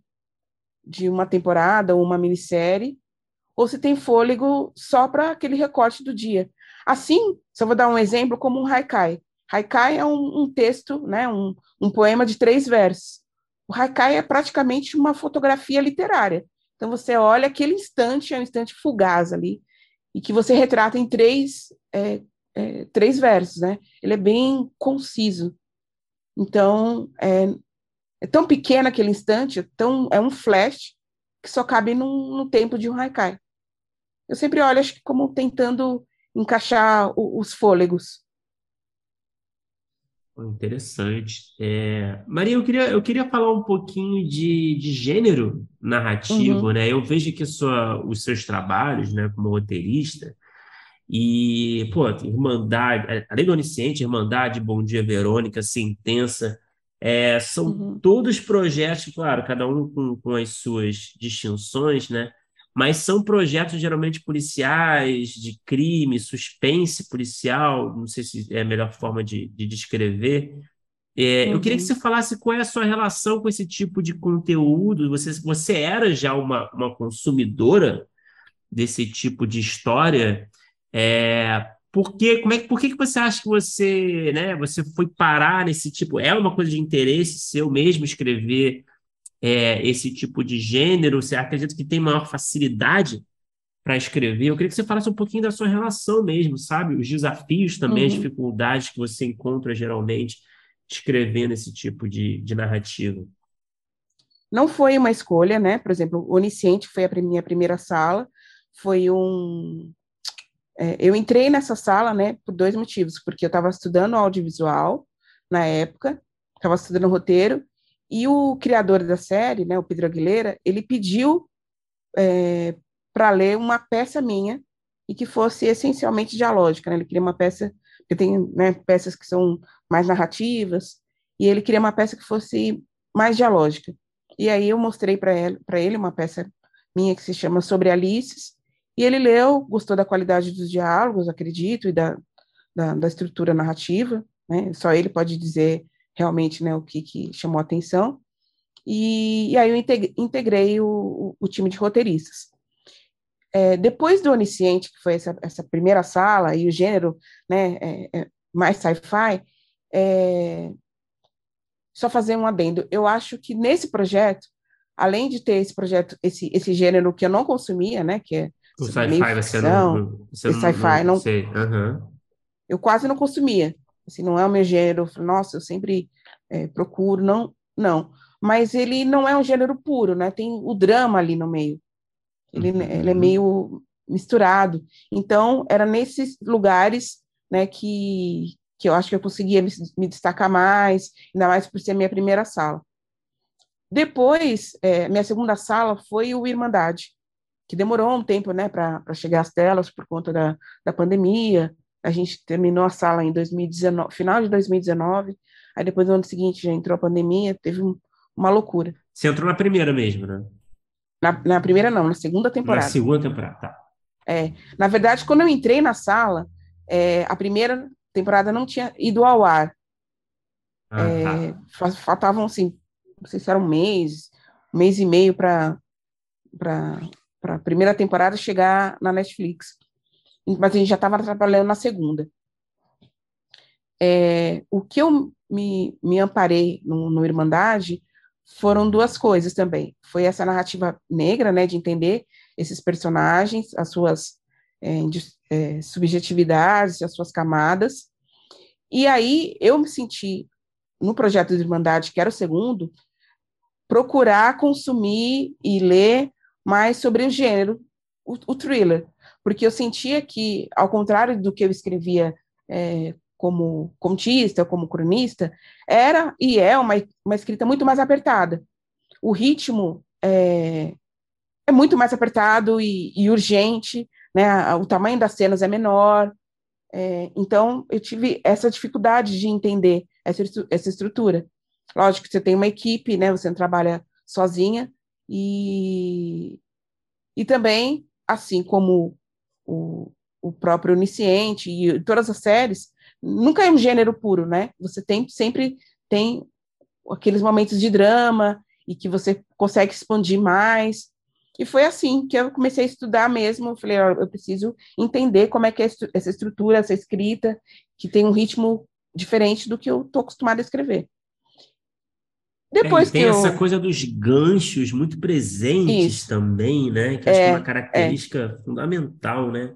de uma temporada ou uma minissérie, ou se tem fôlego só para aquele recorte do dia. Assim, eu vou dar um exemplo, como um haikai. Haikai é um, um texto, né, um, um poema de três versos. O haikai é praticamente uma fotografia literária. Então, você olha aquele instante, é um instante fugaz ali, e que você retrata em três, é, é, três versos, né? Ele é bem conciso. Então, é, é tão pequeno aquele instante, é tão, é um flash, que só cabe no, no tempo de um haikai. Eu sempre olho, acho que como tentando encaixar o, os fôlegos. Interessante. É... Maria, eu queria, eu queria falar um pouquinho de, de gênero narrativo, uhum. né? Eu vejo que sua, os seus trabalhos, né, como roteirista, e, pô, Irmandade, além do Onisciente, Irmandade, Bom Dia Verônica, Sentença, é, são uhum. todos projetos, claro, cada um com, com as suas distinções, né? mas são projetos geralmente policiais, de crime, suspense policial, não sei se é a melhor forma de, de descrever. É, uhum. Eu queria que uhum. você falasse qual é a sua relação com esse tipo de conteúdo. Você, você era já uma, uma consumidora desse tipo de história? É, por que, como é, por que, que você acha que você, né, você foi parar nesse tipo? É uma coisa de interesse seu mesmo escrever é, esse tipo de gênero? Você acredita que tem maior facilidade para escrever? Eu queria que você falasse um pouquinho da sua relação mesmo, sabe? Os desafios também, uhum. as dificuldades que você encontra geralmente escrevendo esse tipo de, de narrativa. Não foi uma escolha, né? Por exemplo, Onisciente foi a minha primeira sala, foi um... É, eu entrei nessa sala, né, por dois motivos, porque eu estava estudando audiovisual na época, estava estudando roteiro, e o criador da série, né, o Pedro Aguilera, ele pediu é, para ler uma peça minha e que fosse essencialmente dialógica. Né? Ele queria uma peça, que tem né, peças que são mais narrativas, e ele queria uma peça que fosse mais dialógica. E aí eu mostrei para ele, ele uma peça minha que se chama Sobre Alices, e ele leu, gostou da qualidade dos diálogos, acredito, e da, da, da estrutura narrativa, né? Só ele pode dizer realmente né, o que, que chamou atenção. E, e aí eu integrei o, o, time de roteiristas. É, depois do Onisciente, que foi essa, essa primeira sala, e o gênero né, é, é mais sci-fi, é, só fazer um adendo. Eu acho que nesse projeto, além de ter esse projeto, esse, esse gênero que eu não consumia, né, que é o sci-fi, você não, você sci-fi, não, não, uhum. eu quase não consumia assim, não é o meu gênero, nossa, eu sempre é, procuro, não, não. Mas ele não é um gênero puro, né? Tem o drama ali no meio. Ele, uhum. ele é meio misturado. Então, era nesses lugares, né, que, que eu acho que eu conseguia me, me destacar mais, ainda mais por ser a minha primeira sala. Depois, é, minha segunda sala foi o Irmandade, que demorou um tempo, né, para chegar às telas por conta da, da pandemia, a gente terminou a sala em 2019, final de 2019, aí depois no ano seguinte já entrou a pandemia, teve um, uma loucura. Você entrou na primeira mesmo, né? Na, na primeira não, na segunda temporada. Na segunda temporada, tá. É, na verdade, quando eu entrei na sala, é, a primeira temporada não tinha ido ao ar. Ah, é, tá. Faltavam, assim, não sei se era um mês, um mês e meio para a primeira temporada chegar na Netflix mas a gente já estava trabalhando na segunda. É, o que eu me, me amparei no, no, Irmandade foram duas coisas também. Foi essa narrativa negra, né, de entender esses personagens, as suas é, de, é, subjetividades, as suas camadas. E aí eu me senti, no projeto de Irmandade, que era o segundo, procurar consumir e ler mais sobre o gênero, o, o thriller porque eu sentia que, ao contrário do que eu escrevia é, como contista, como cronista, era e é uma, uma escrita muito mais apertada. O ritmo é, é muito mais apertado e, e, urgente, né? O tamanho das cenas é menor. É, então, eu tive essa dificuldade de entender essa, essa estrutura. Lógico que você tem uma equipe, né? Você não trabalha sozinha e, e também, assim como o, o próprio Onisciente e todas as séries, nunca é um gênero puro, né? Você tem sempre tem aqueles momentos de drama e que você consegue expandir mais. E foi assim que eu comecei a estudar mesmo. Eu falei, eu preciso entender como é que é essa estrutura, essa escrita, que tem um ritmo diferente do que eu estou acostumada a escrever. Depois é, tem essa coisa dos ganchos muito presentes Isso. também, né? Que acho é, que é uma é. característica é. fundamental, né?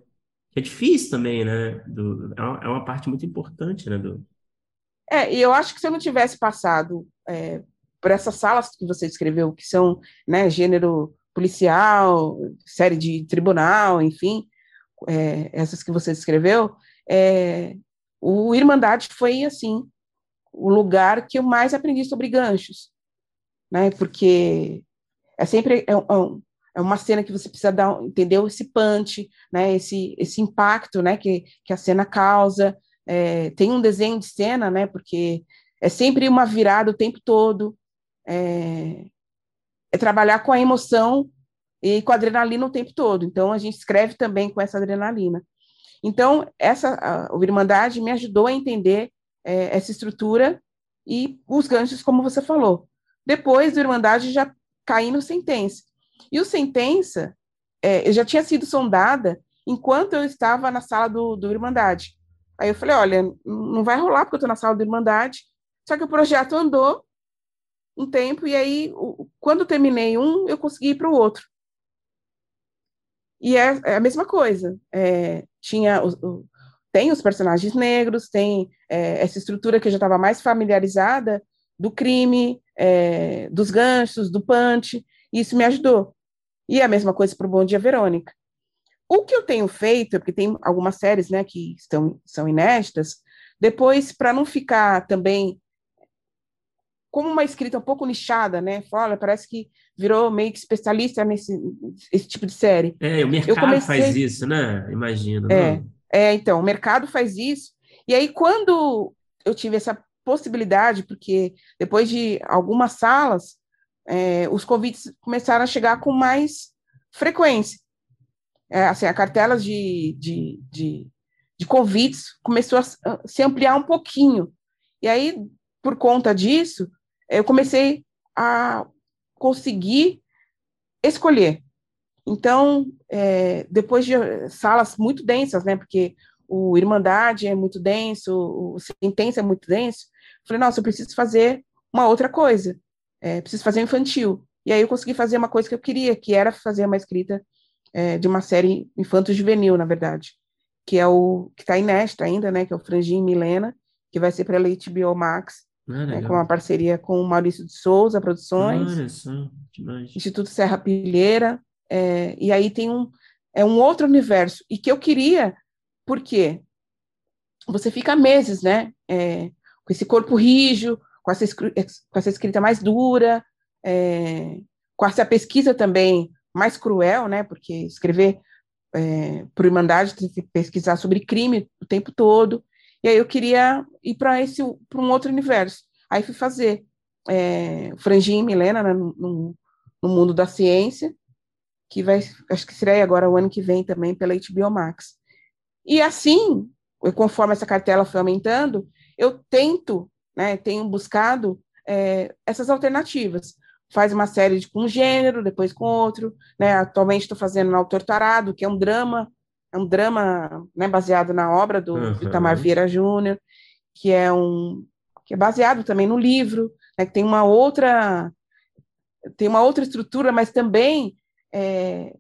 Que é difícil também, né? Do, é, uma, é uma parte muito importante, né? Do... É, e eu acho que se eu não tivesse passado é, por essas salas que você escreveu, que são, né, gênero policial, série de tribunal, enfim, é, essas que você escreveu, é, o Irmandade foi, assim, o lugar que eu mais aprendi sobre ganchos, né? Porque é sempre é, é, é uma cena que você precisa dar, entendeu? Esse punch, né? Esse esse impacto, né? Que, que a cena causa. É, tem um desenho de cena, né? Porque é sempre uma virada o tempo todo. É, é trabalhar com a emoção e com a adrenalina o tempo todo. Então a gente escreve também com essa adrenalina. Então essa a, Irmandade me ajudou a entender é, essa estrutura e os ganchos, como você falou. Depois do Irmandade já caí no Sentença. E o Sentença, é, já tinha sido sondada enquanto eu estava na sala do, do Irmandade. Aí eu falei, olha, não vai rolar porque eu estou na sala do Irmandade. Só que o projeto andou um tempo e aí, quando terminei um, eu consegui ir para o outro. E é, é, a mesma coisa. É, tinha o, tem os personagens negros, tem é, essa estrutura que eu já estava mais familiarizada do crime, é, dos ganchos, do punch, e isso me ajudou. E a mesma coisa para o Bom Dia Verônica. O que eu tenho feito, porque tem algumas séries né, que estão, são inéditas, depois, para não ficar também como uma escrita um pouco nichada, né? Olha, parece que virou meio que especialista nesse esse tipo de série. É, o mercado comecei... faz isso, né? Imagino. É, não? É, então, o mercado faz isso. E aí, quando eu tive essa possibilidade, porque depois de algumas salas, é, os convites começaram a chegar com mais frequência. É, assim, a cartela de, de, de, de convites começou a se ampliar um pouquinho. E aí, por conta disso, eu comecei a conseguir escolher. Então, é, depois de salas muito densas, né, porque o Irmandade é muito denso, o Sentença é muito denso, falei, nossa, eu preciso fazer uma outra coisa, é, preciso fazer infantil. E aí eu consegui fazer uma coisa que eu queria, que era fazer uma escrita é, de uma série infanto-juvenil, na verdade, que é o que está inédito ainda, né, que é o Frangin Milena, que vai ser para a HBO Max, ah, né, com uma parceria com o Maurício de Souza Produções, Instituto Serra Pilheira, é, e aí tem um, é um outro universo, e que eu queria, porque você fica meses, né, é, com esse corpo rígido, com essa, com essa escrita mais dura, é, com essa pesquisa também mais cruel, né, porque escrever é, por Irmandade tem que pesquisar sobre crime o tempo todo, e aí eu queria ir para esse para um outro universo. Aí fui fazer é, Franjinha e Milena né, no, no, mundo da ciência, que vai, acho que será agora o ano que vem também pela HBO Max. E assim, conforme essa cartela foi aumentando, eu tento, né, tenho buscado é, essas alternativas. Faz uma série de, com um gênero, depois com outro, né, atualmente estou fazendo no Autor Tarado, que é um drama, é um drama né, baseado na obra do, uhum. do Itamar Vieira Júnior, que é um que é baseado também no livro, né, que tem uma outra tem uma outra estrutura, mas também é,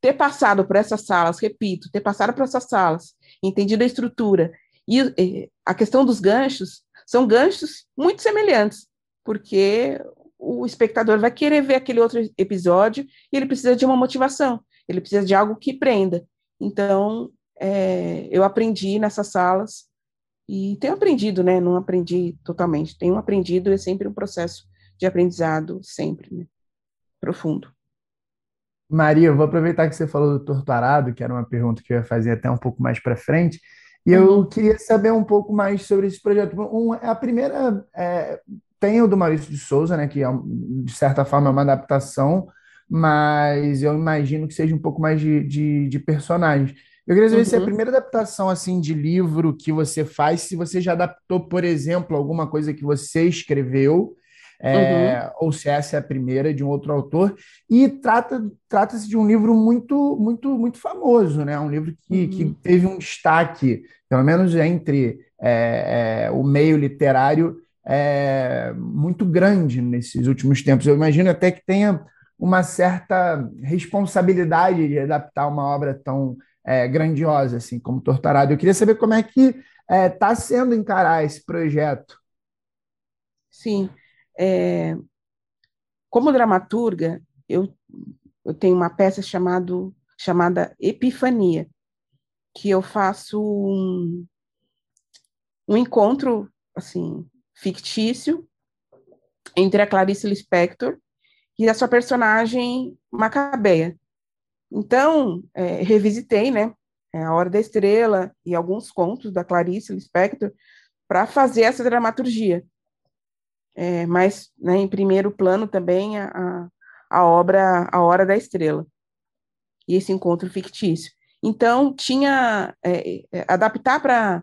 ter passado por essas salas, repito, ter passado por essas salas, entendido a estrutura e, e a questão dos ganchos, são ganchos muito semelhantes, porque o espectador vai querer ver aquele outro episódio e ele precisa de uma motivação, ele precisa de algo que prenda. Então, é, eu aprendi nessas salas e tenho aprendido, né? Não aprendi totalmente, tenho aprendido, é sempre um processo de aprendizado, sempre, né? Profundo. Maria, eu vou aproveitar que você falou do torturado, que era uma pergunta que eu ia fazer até um pouco mais para frente, e eu uhum. queria saber um pouco mais sobre esse projeto. Um, a primeira é, tem o do Maurício de Souza, né, que é, de certa forma é uma adaptação, mas eu imagino que seja um pouco mais de, de, de personagens. Eu queria saber uhum. se é a uhum. primeira adaptação assim de livro que você faz, se você já adaptou, por exemplo, alguma coisa que você escreveu é, uhum. ou se essa é a primeira de um outro autor. E trata trata-se de um livro muito muito muito famoso, né? Um livro que, uhum. que teve um destaque, pelo menos entre é, é, o meio literário, é, muito grande nesses últimos tempos. Eu imagino até que tenha uma certa responsabilidade de adaptar uma obra tão é, grandiosa assim como Torturado. Eu queria saber como é que está é, sendo encarar esse projeto. Sim. É, como dramaturga, eu, eu tenho uma peça chamado, chamada Epifania, que eu faço um, um encontro assim fictício entre a Clarice Lispector e a sua personagem Macabeia. Então, é, revisitei, né, A Hora da Estrela e alguns contos da Clarice Lispector para fazer essa dramaturgia é, mas né, em primeiro plano também a, a obra A Hora da Estrela e esse encontro fictício. Então, tinha é, é adaptar para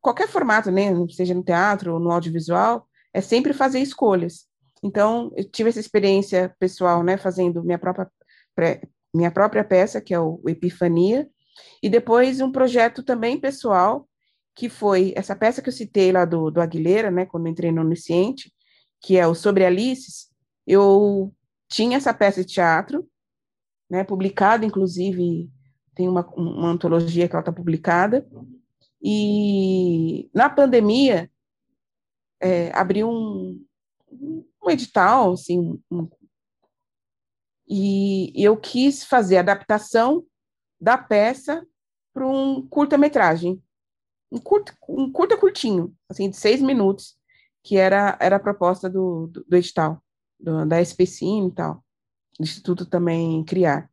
qualquer formato, né, seja no teatro ou no audiovisual, é sempre fazer escolhas. Então, eu tive essa experiência pessoal, né, fazendo minha própria minha própria peça, que é o Epifania, e depois um projeto também pessoal que foi essa peça que eu citei lá do, do Aguilera, né, quando entrei no Onisciente, que é o Sobre Alices, eu tinha essa peça de teatro, né, publicada, inclusive, tem uma, uma antologia que ela está publicada, e na pandemia, é, abriu um, um edital, assim, um, e eu quis fazer adaptação da peça para um curta-metragem, um curto, um curta curtinho, assim, de seis minutos, que era, era a proposta do, do, do edital, do, da SPCIM e tal, do Instituto também criar.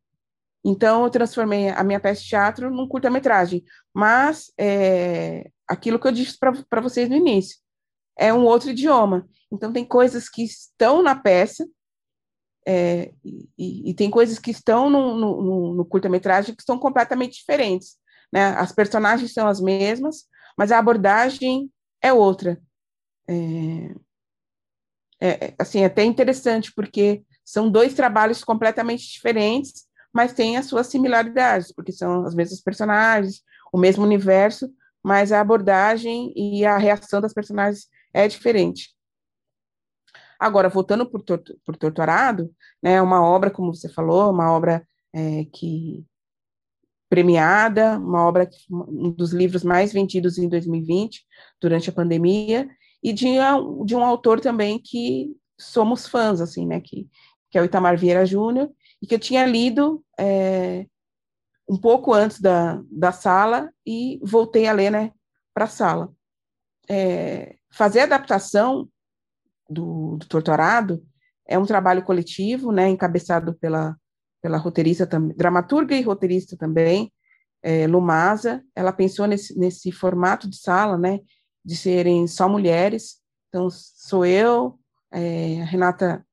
Então, eu transformei a minha peça de teatro num curta-metragem, mas é, aquilo que eu disse para vocês no início, é um outro idioma. Então, tem coisas que estão na peça, é, e, e, tem coisas que estão no, no, no curta-metragem que são completamente diferentes. Né? As personagens são as mesmas, mas a abordagem é outra. É, é, é, assim, é até interessante, porque são dois trabalhos completamente diferentes, mas têm as suas similaridades, porque são as mesmas personagens, o mesmo universo, mas a abordagem e a reação das personagens é diferente. Agora, voltando por, por Torturado, né, uma obra, como você falou, uma obra é, que premiada, uma obra, um dos livros mais vendidos em 2020, durante a pandemia, e de, de um autor também que somos fãs, assim, né, que, que é o Itamar Vieira Júnior, e que eu tinha lido é, um pouco antes da, da sala e voltei a ler, né, para a sala. É, fazer a adaptação do, do Torturado é um trabalho coletivo, né, encabeçado pela pela roteirista também, dramaturga e roteirista também, é, Lumasa, ela pensou nesse, nesse formato de sala, né, de serem só mulheres, então sou eu, é, a Renata,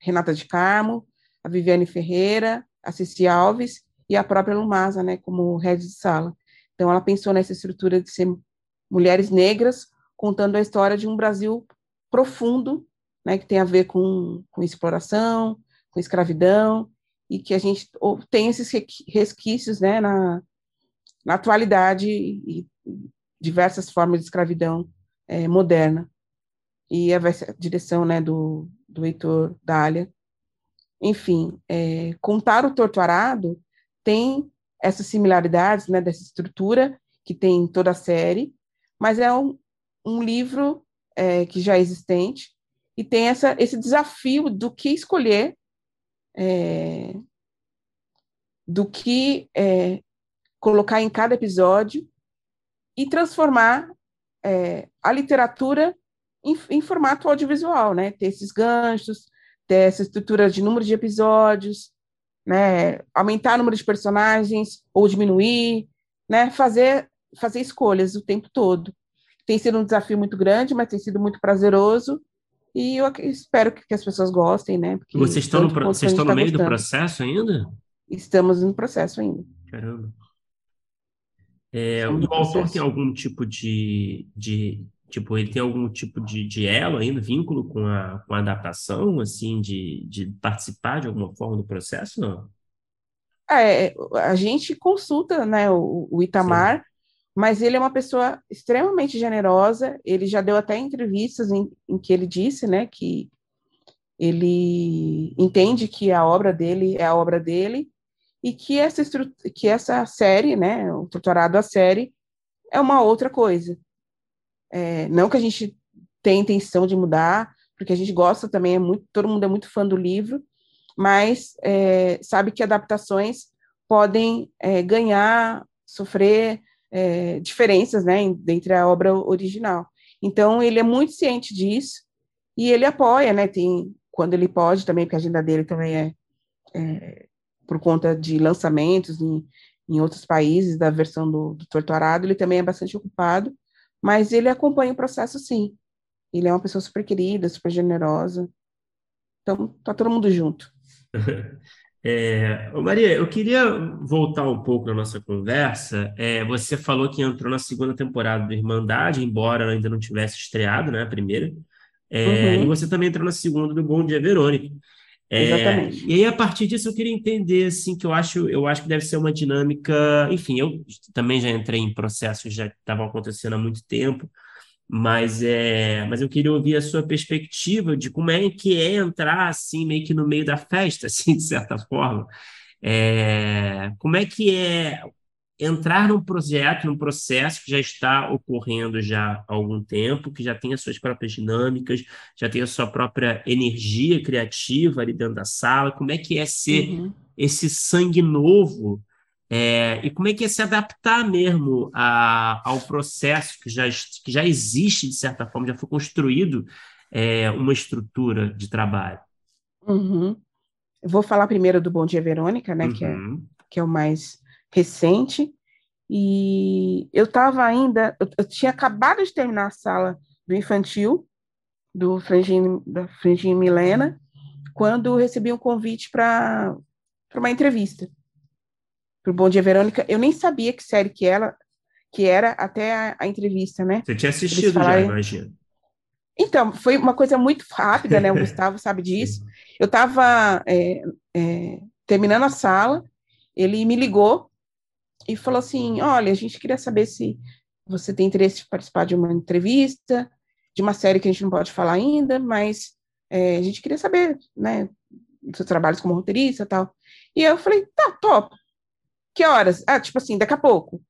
Renata de Carmo, a Viviane Ferreira, a Ceci Alves e a própria Lumasa, né, como head de sala. Então ela pensou nessa estrutura de ser mulheres negras contando a história de um Brasil profundo, né, que tem a ver com, com exploração, com escravidão, e que a gente tem esses resquícios né, na, na atualidade e diversas formas de escravidão é, moderna. E a direção né, do, do Heitor Dália. Enfim, é, contar o torturado tem essas similaridades né, dessa estrutura que tem toda a série, mas é um, um livro é, que já é existente e tem essa, esse desafio do que escolher é, do que é, colocar em cada episódio e transformar é, a literatura em, em, formato audiovisual, né? Ter esses ganchos, ter essa estrutura de número de episódios, né? Aumentar o número de personagens ou diminuir, né? Fazer fazer escolhas o tempo todo. Tem sido um desafio muito grande, mas tem sido muito prazeroso e eu espero que, as pessoas gostem, né? Porque vocês estão no, vocês estão no tá meio gostando. do processo ainda? Estamos no processo ainda. Caramba. É, o autor tem algum tipo de, de Tipo, ele tem algum tipo de, de elo ainda, vínculo com a, com a adaptação, assim, de, de participar de alguma forma do processo, não? É, a gente consulta, né, o, o Itamar, Sim. Mas ele é uma pessoa extremamente generosa, ele já deu até entrevistas em, em que ele disse, né, que ele entende que a obra dele é a obra dele, e que essa, que essa série, né, o tutorado a série, é uma outra coisa. É, não que a gente tenha intenção de mudar, porque a gente gosta também, é muito, todo mundo é muito fã do livro, mas é, sabe que adaptações podem é, ganhar, sofrer é, diferenças, né, entre a obra original. Então, ele é muito ciente disso, e ele apoia, né, tem, quando ele pode também, porque a agenda dele também é, é por conta de lançamentos em, em outros países da versão do, do Torturado, ele também é bastante ocupado, mas ele acompanha o processo sim. Ele é uma pessoa super querida, super generosa. Então, tá todo mundo junto. É, Maria, eu queria voltar um pouco na nossa conversa. É, você falou que entrou na segunda temporada do Irmandade, embora ainda não tivesse estreado, né, a primeira. É, uhum. E você também entrou na segunda do Bom Dia Verônica. É, Exatamente. E aí, a partir disso, eu queria entender, assim, que eu acho, eu acho que deve ser uma dinâmica. Enfim, eu também já entrei em processos já estavam acontecendo há muito tempo, mas, é, mas eu queria ouvir a sua perspectiva de como é que é entrar, assim, meio que no meio da festa, assim, de certa forma. É, como é que é entrar num projeto, num processo que já está ocorrendo já há algum tempo, que já tem as suas próprias dinâmicas, já tem a sua própria energia criativa ali dentro da sala, como é que é ser uhum. esse sangue novo é, e como é que é se adaptar mesmo a, ao processo que já, que já existe, de certa forma, já foi construído é, uma estrutura de trabalho? Uhum. vou falar primeiro do Bom Dia Verônica, né, uhum. que, é, uhum. que é o mais recente, e eu estava ainda, eu, eu, tinha acabado de terminar a sala do infantil, do Frangin, da Frangin Milena, quando recebi um convite para uma entrevista o Bom Dia Verônica. Eu nem sabia que série que ela que era até a, a entrevista, né? Você tinha assistido falaram... já, imagina. Então, foi uma coisa muito rápida, né? O Gustavo sabe disso. Eu estava é, é, terminando a sala, ele me ligou e falou assim: olha, a gente queria saber se você tem interesse em participar de uma entrevista, de uma série que a gente não pode falar ainda, mas é, a gente queria saber, né, dos seus trabalhos como roteirista e tal. E eu falei, tá, top. Que horas? Ah, tipo assim, daqui a pouco.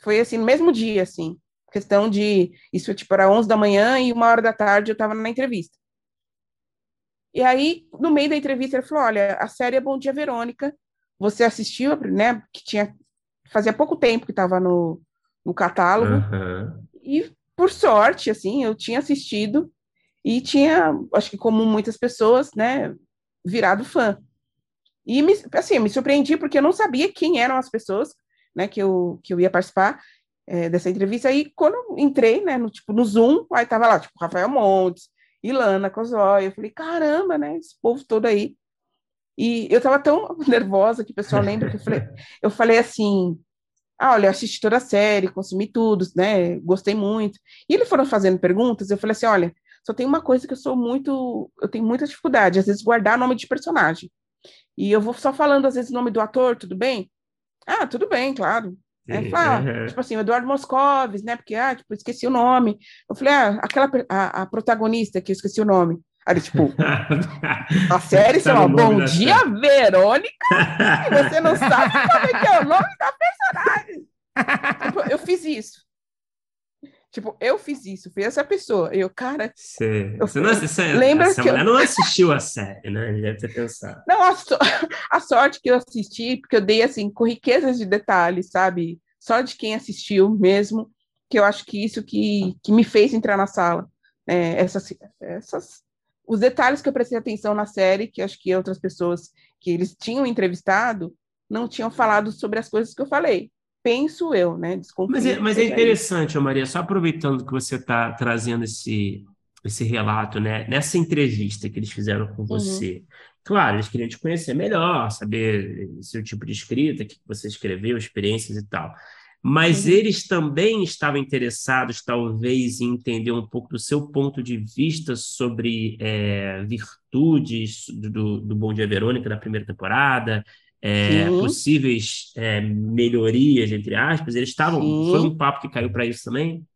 Foi assim, no mesmo dia, assim. Questão de. Isso, tipo, era 11 da manhã e uma hora da tarde eu estava na entrevista. E aí, no meio da entrevista, ele falou: Olha, a série é Bom Dia Verônica. Você assistiu, né? Que tinha fazia pouco tempo que estava no, no catálogo. Uhum. E, por sorte, assim, eu tinha assistido e tinha, acho que como muitas pessoas, né, virado fã. E, me, assim, me surpreendi porque eu não sabia quem eram as pessoas, né, que eu, que eu ia participar é, dessa entrevista. Aí, quando entrei, né, no, tipo, no Zoom, aí tava lá, tipo, Rafael Montes, Ilana Cosói, eu falei, caramba, né, esse povo todo aí. E eu estava tão nervosa que o pessoal lembra que eu falei, eu falei assim: ah, olha, eu assisti toda a série, consumi tudo, né? Gostei muito. E eles foram fazendo perguntas, eu falei assim: olha, só tem uma coisa que eu sou muito. Eu tenho muita dificuldade, às vezes, guardar nome de personagem. E eu vou só falando, às vezes, o nome do ator, tudo bem? Ah, tudo bem, claro. É, fala, tipo assim, o Eduardo Moscovis, né? Porque, ah, tipo, esqueci o nome. Eu falei, ah, aquela, a, a protagonista que eu esqueci o nome. Aí, tipo, a série chama Bom Dia, série. Verônica, e você não sabe como é, é o nome da personagem. tipo, eu fiz isso. Tipo, eu fiz isso, fui essa pessoa. E eu, cara. Eu, você não, você, lembra essa que mulher eu... não assistiu a série, né? Ele deve ter pensado. Não, a, so... a sorte que eu assisti, porque eu dei assim, com riquezas de detalhes, sabe? Só de quem assistiu mesmo, que eu acho que isso que, que me fez entrar na sala. É, essas, essas os detalhes que eu prestei atenção na série, que acho que outras pessoas que eles tinham entrevistado não tinham falado sobre as coisas que eu falei. Penso eu, né? Desconfio mas é, mas é interessante. Maria, só aproveitando que você está trazendo esse, esse relato, né? Nessa entrevista que eles fizeram com uhum. você, uhum. claro, eles queriam te conhecer melhor, saber seu tipo de escrita, que você escreveu, experiências e tal. mas uhum. eles também estavam interessados, talvez, em entender um pouco do seu ponto de vista sobre é, virtudes do, do Bom Dia Verônica da primeira temporada, é, possíveis é, melhorias, entre aspas. Eles estavam. Sim. Foi um papo que caiu para isso também?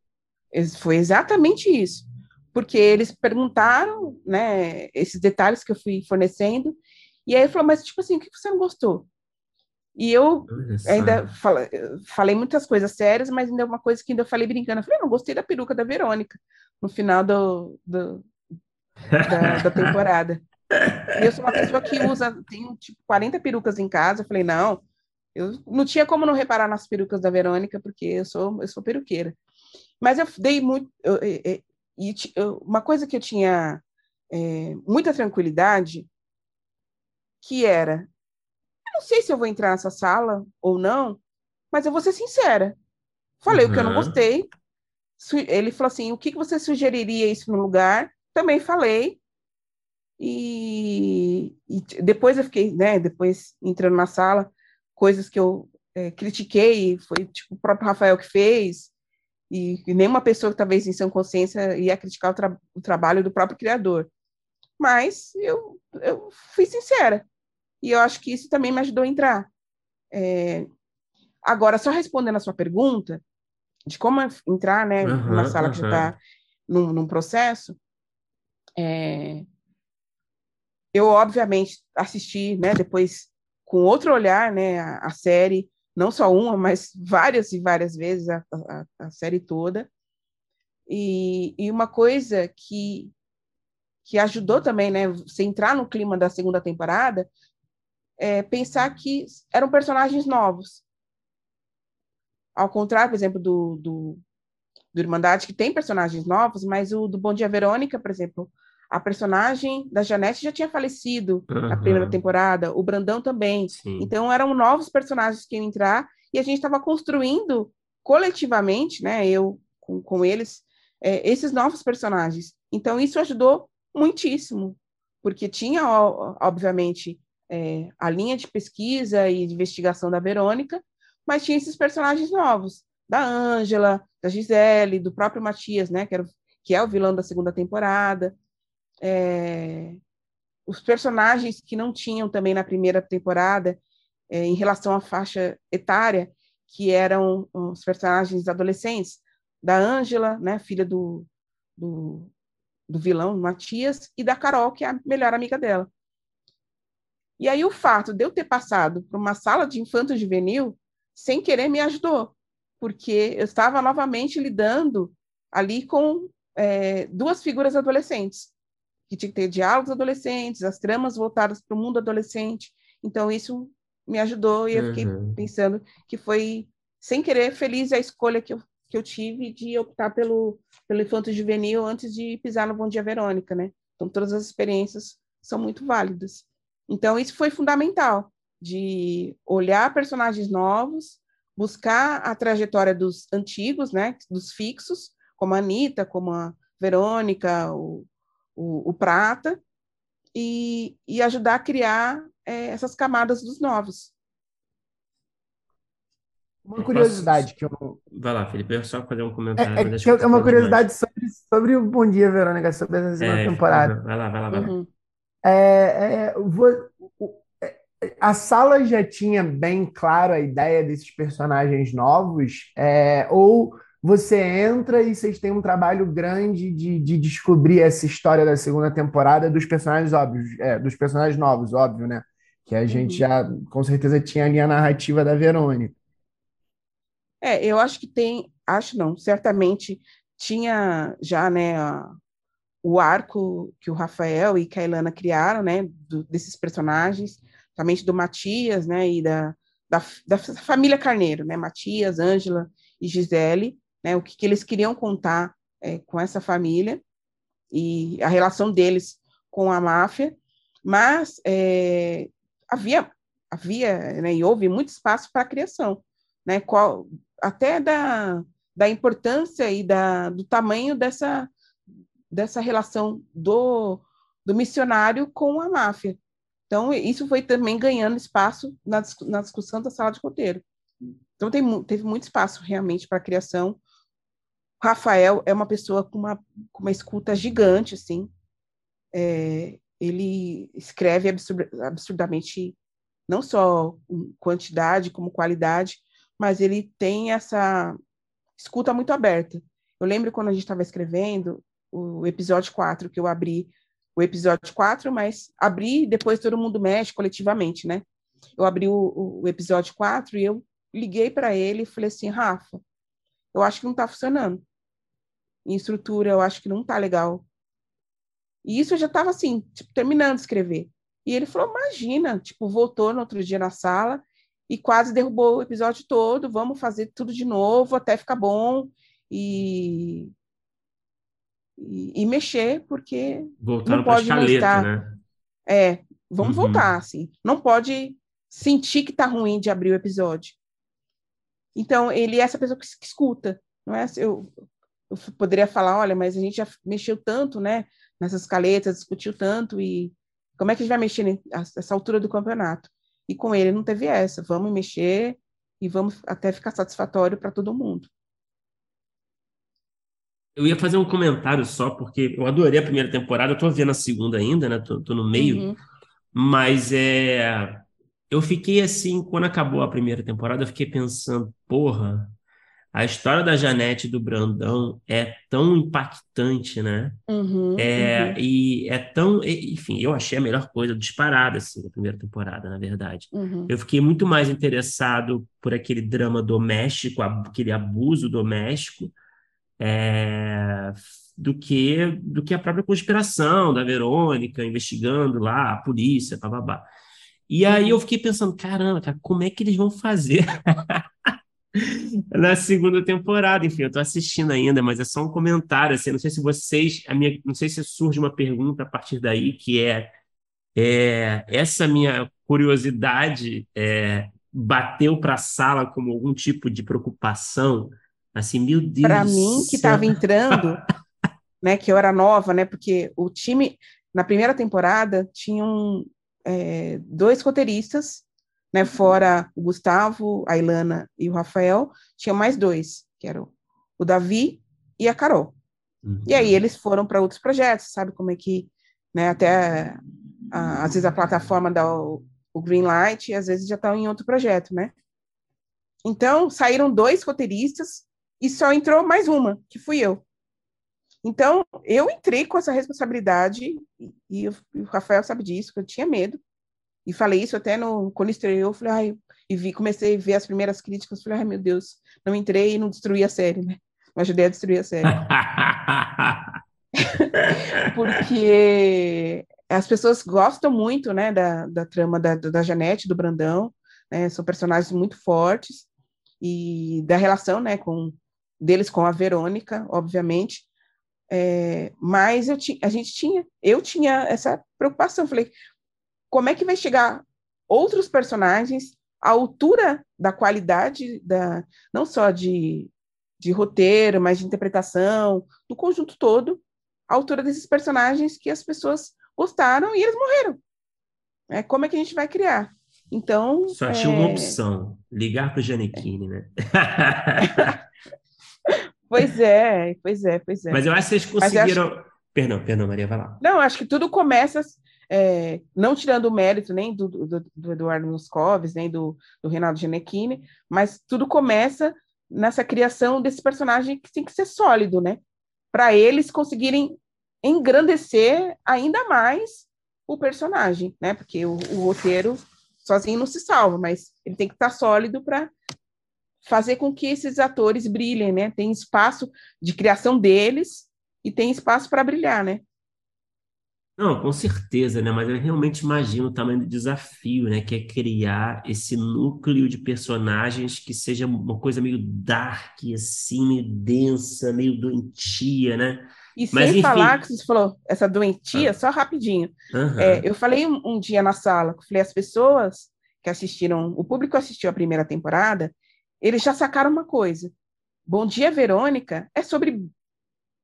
Foi exatamente isso. Porque eles perguntaram, né, esses detalhes que eu fui fornecendo, e aí ele falou, mas tipo assim, o que você não gostou? E eu ainda fala, falei muitas coisas sérias, mas ainda uma coisa que ainda eu falei brincando. Eu falei, não gostei da peruca da Verônica no final do, do da, da, temporada. E eu sou uma pessoa que usa, tenho tipo 40 perucas em casa. Eu falei, não, eu não tinha como não reparar nas perucas da Verônica, porque eu sou, eu sou peruqueira. Mas eu dei muito. Eu, eu, eu, uma coisa que eu tinha é, muita tranquilidade, que era não sei se eu vou entrar nessa sala ou não, mas eu vou ser sincera. Falei uhum. o que eu não gostei. Ele falou assim: o que você sugeriria isso no lugar? Também falei. E, e depois eu fiquei, né? Depois entrando na sala, coisas que eu é, critiquei, foi tipo o próprio Rafael que fez, e, e nenhuma pessoa, talvez em sã consciência, ia criticar o, tra o trabalho do próprio criador. Mas eu, eu fui sincera. E eu acho que isso também me ajudou a entrar. É... Agora, só respondendo a sua pergunta, de como entrar né, uhum, numa sala uhum. que já está num, num, processo, é... eu, obviamente, assisti né, depois com outro olhar né, a, a, série, não só uma, mas várias e várias vezes a, a, a série toda. E, e, uma coisa que, que ajudou também, né, você entrar no clima da segunda temporada, é, pensar que eram personagens novos. Ao contrário, por exemplo, do, do, do Irmandade, que tem personagens novos, mas o do Bom Dia Verônica, por exemplo, a personagem da Janete já tinha falecido uhum. na primeira temporada, o Brandão também. Sim. Então eram novos personagens que iam entrar e a gente estava construindo coletivamente, né, eu com, com eles, é, esses novos personagens. Então isso ajudou muitíssimo, porque tinha, obviamente, é, a linha de pesquisa e de investigação da Verônica, mas tinha esses personagens novos, da Ângela, da Gisele, do próprio Matias, né, que, era, que é o vilão da segunda temporada. É, os personagens que não tinham também na primeira temporada, é, em relação à faixa etária, que eram os personagens adolescentes, da Ângela, né, filha do, do, do vilão Matias, e da Carol, que é a melhor amiga dela. E aí o fato de eu ter passado por uma sala de infanto juvenil, sem querer, me ajudou, porque eu estava novamente lidando ali com é, duas figuras adolescentes, que tinha que ter diálogos adolescentes, as tramas voltadas para o mundo adolescente. Então isso me ajudou e eu fiquei uhum. pensando que foi, sem querer, feliz a escolha que eu, que eu tive de optar pelo, pelo infanto juvenil antes de pisar no Bom Dia Verônica, né? Então todas as experiências são muito válidas. Então, isso foi fundamental, de olhar personagens novos, buscar a trajetória dos antigos, né, dos fixos, como a Anitta, como a Verônica, o, o, o Prata, e, e, ajudar a criar é, essas camadas dos novos. Uma curiosidade que eu. Vai lá, Felipe, eu só fazer um comentário. É, é, é uma curiosidade sobre, sobre o Bom Dia, Verônica, sobre essa segunda é, temporada. Vai lá, vai lá, vai lá. Uhum. É, é, vou, é, a sala já tinha bem claro a ideia desses personagens novos, é, ou você entra e vocês têm um trabalho grande de, de descobrir essa história da segunda temporada dos personagens óbvios, é, dos personagens novos, óbvio, né? Que a gente uhum. já com certeza tinha ali a narrativa da Verônica. É, eu acho que tem, acho não, certamente tinha já, né, a, o arco que o Rafael e que a Ilana criaram, né, do, desses personagens, somente do Matias, né, e da, da, da, família Carneiro, né, Matias, Ângela e Gisele, né, o que, que eles queriam contar é, com essa família e a relação deles com a máfia, mas é, havia, havia, né, e houve muito espaço para a criação, né, qual, até da, da importância e da, do tamanho dessa dessa relação do, do missionário com a máfia. Então, isso foi também ganhando espaço na, na discussão da sala de roteiro. Então tem, teve muito espaço realmente para criação. Rafael é uma pessoa com uma, com uma escuta gigante, assim. É, ele escreve absurd, absurdamente, não só quantidade como qualidade, mas ele tem essa escuta muito aberta. Eu lembro quando a gente estava escrevendo o episódio 4, que eu abri o episódio 4, mas abri depois todo mundo mexe coletivamente, né? Eu abri o, o episódio 4 e eu liguei para ele e falei assim, Rafa, eu acho que não está funcionando. Em estrutura, eu acho que não está legal. E isso eu já estava assim, tipo, terminando de escrever. E ele falou, imagina, tipo, voltou no outro dia na sala e quase derrubou o episódio todo, vamos fazer tudo de novo até ficar bom e e, e mexer porque Voltaram não pode escaleta, estar, né? É, vamos uhum. voltar assim. Não pode sentir que está ruim de abrir o episódio. Então, ele é essa pessoa que, que escuta, não é? Eu, eu poderia falar, olha, mas a gente já mexeu tanto, né, nessas caletas, discutiu tanto, e como é que a gente vai mexer nessa altura do campeonato? E com ele não teve essa, vamos mexer e vamos até ficar satisfatório para todo mundo. Eu ia fazer um comentário só, porque eu adorei a primeira temporada, eu tô vendo a segunda ainda, né, tô, tô no meio, uhum. mas é eu fiquei assim, quando acabou a primeira temporada, eu fiquei pensando, porra, a história da Janete e do Brandão é tão impactante, né? Uhum, é, uhum. E é tão. Enfim, eu achei a melhor coisa disparada, assim, da primeira temporada, na verdade. Uhum. Eu fiquei muito mais interessado por aquele drama doméstico, aquele abuso doméstico, é, do que do que a própria conspiração da Verônica investigando lá, a polícia, babá. E aí eu fiquei pensando, caramba, cara, como é que eles vão fazer na segunda temporada? Enfim, eu estou assistindo ainda, mas é só um comentário, assim, não sei se vocês, a minha, não sei se surge uma pergunta a partir daí, que é, é essa minha curiosidade é, bateu para a sala como algum tipo de preocupação, assim, meu Deus Para mim, que estava entrando, né, que eu era nova, né, porque o time, na primeira temporada, tinha um, é, dois roteiristas, né, fora o Gustavo, a Ilana e o Rafael, tinha mais dois, que eram o Davi e a Carol. Uhum. E aí eles foram para outros projetos, sabe como é que, né, até a, às vezes a plataforma dá o, o green light e às vezes já estão tá em outro projeto, né? Então, saíram dois roteiristas e só entrou mais uma, que fui eu. Então, eu entrei com essa responsabilidade, e, o Rafael sabe disso, que eu tinha medo, e falei isso até no, quando estreou, falei, ai, e vi, comecei a ver as primeiras críticas, falei, ai, meu Deus, não entrei e não destruí a série, né? Não ajudei a destruir a série. Porque as pessoas gostam muito, né, da, da trama da, da Janete, do Brandão, né, são personagens muito fortes, e da relação, né, com, deles com a Verônica, obviamente, é, mas eu a gente tinha, eu tinha essa preocupação. Falei, como é que vai chegar outros personagens à altura da qualidade da não só de, de roteiro, mas de interpretação, do conjunto todo, à altura desses personagens que as pessoas gostaram e eles morreram. É, como é que a gente vai criar? Então. Só tinha uma é opção: ligar para o Janequine, né? Pois é, pois é, pois é. Mas eu acho que vocês conseguiram. Acho... Perdão, perdão, Maria, vai lá. Não, acho que tudo começa, é, não tirando o mérito nem do, do, do Eduardo Moscovis, nem do, do Renato Gianecchini, mas tudo começa nessa criação desse personagem que tem que ser sólido, né? Para eles conseguirem engrandecer ainda mais o personagem, né? Porque o, o roteiro sozinho não se salva, mas ele tem que estar sólido para fazer com que esses atores brilhem, né? Tem espaço de criação deles e tem espaço para brilhar, né? Não, com certeza, né? Mas eu realmente imagino o tamanho do desafio, né? Que é criar esse núcleo de personagens que seja uma coisa meio dark, assim, meio densa, meio doentia, né? E Mas, sem enfim... falar que você falou, essa doentia, ah. só rapidinho. Uhum. É, eu falei um, um, dia na sala, eu falei, as pessoas que assistiram, o público assistiu a primeira temporada, eles já sacaram uma coisa. Bom Dia, Verônica é sobre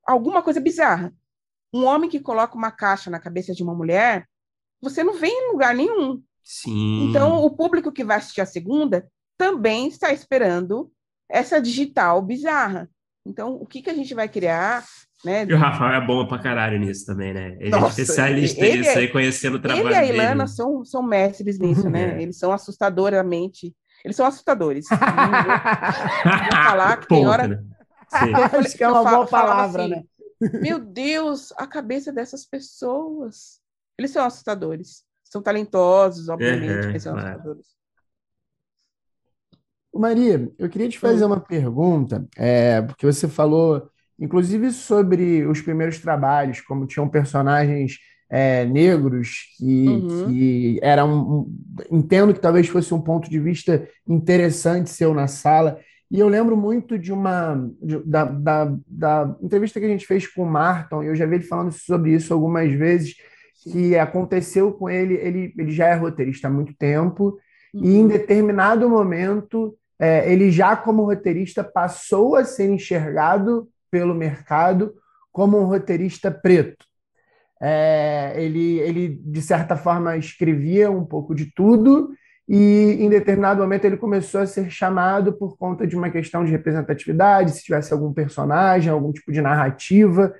alguma coisa bizarra. Um homem que coloca uma caixa na cabeça de uma mulher, você não vê em lugar nenhum. Sim. Então, o público que vai assistir a segunda também está esperando essa digital bizarra. Então, o que, que a gente vai criar? Né? E o Rafael é bom pra caralho nisso também, né? Ele é Nossa, é especialista ele, nisso aí, conhecendo o trabalho dele. Ele e a Ilana dele. são, são mestres nisso, né? É. Eles são assustadoramente... Eles são assustadores. vou, vou falar que tem hora... Né? Acho que é uma boa palavra, assim, né? Meu Deus, a cabeça dessas pessoas. Eles são assustadores. São talentosos, obviamente, uhum, mas são claro. assustadores. Maria, eu queria te fazer uma pergunta, é, porque você falou, inclusive, sobre os primeiros trabalhos, como tinham personagens é, negros que, uhum. que eram. Um, entendo que talvez fosse um ponto de vista interessante seu na sala. E eu lembro muito de uma de, da, da, da, entrevista que a gente fez com o Martin, eu já vi ele falando sobre isso algumas vezes, que aconteceu com ele, ele, ele já é roteirista há muito tempo, uhum. e em determinado momento, é, ele já como roteirista passou a ser enxergado pelo mercado como um roteirista preto. É, ele, ele, de certa forma, escrevia um pouco de tudo, e em determinado momento ele começou a ser chamado por conta de uma questão de representatividade, se tivesse algum personagem, algum tipo de narrativa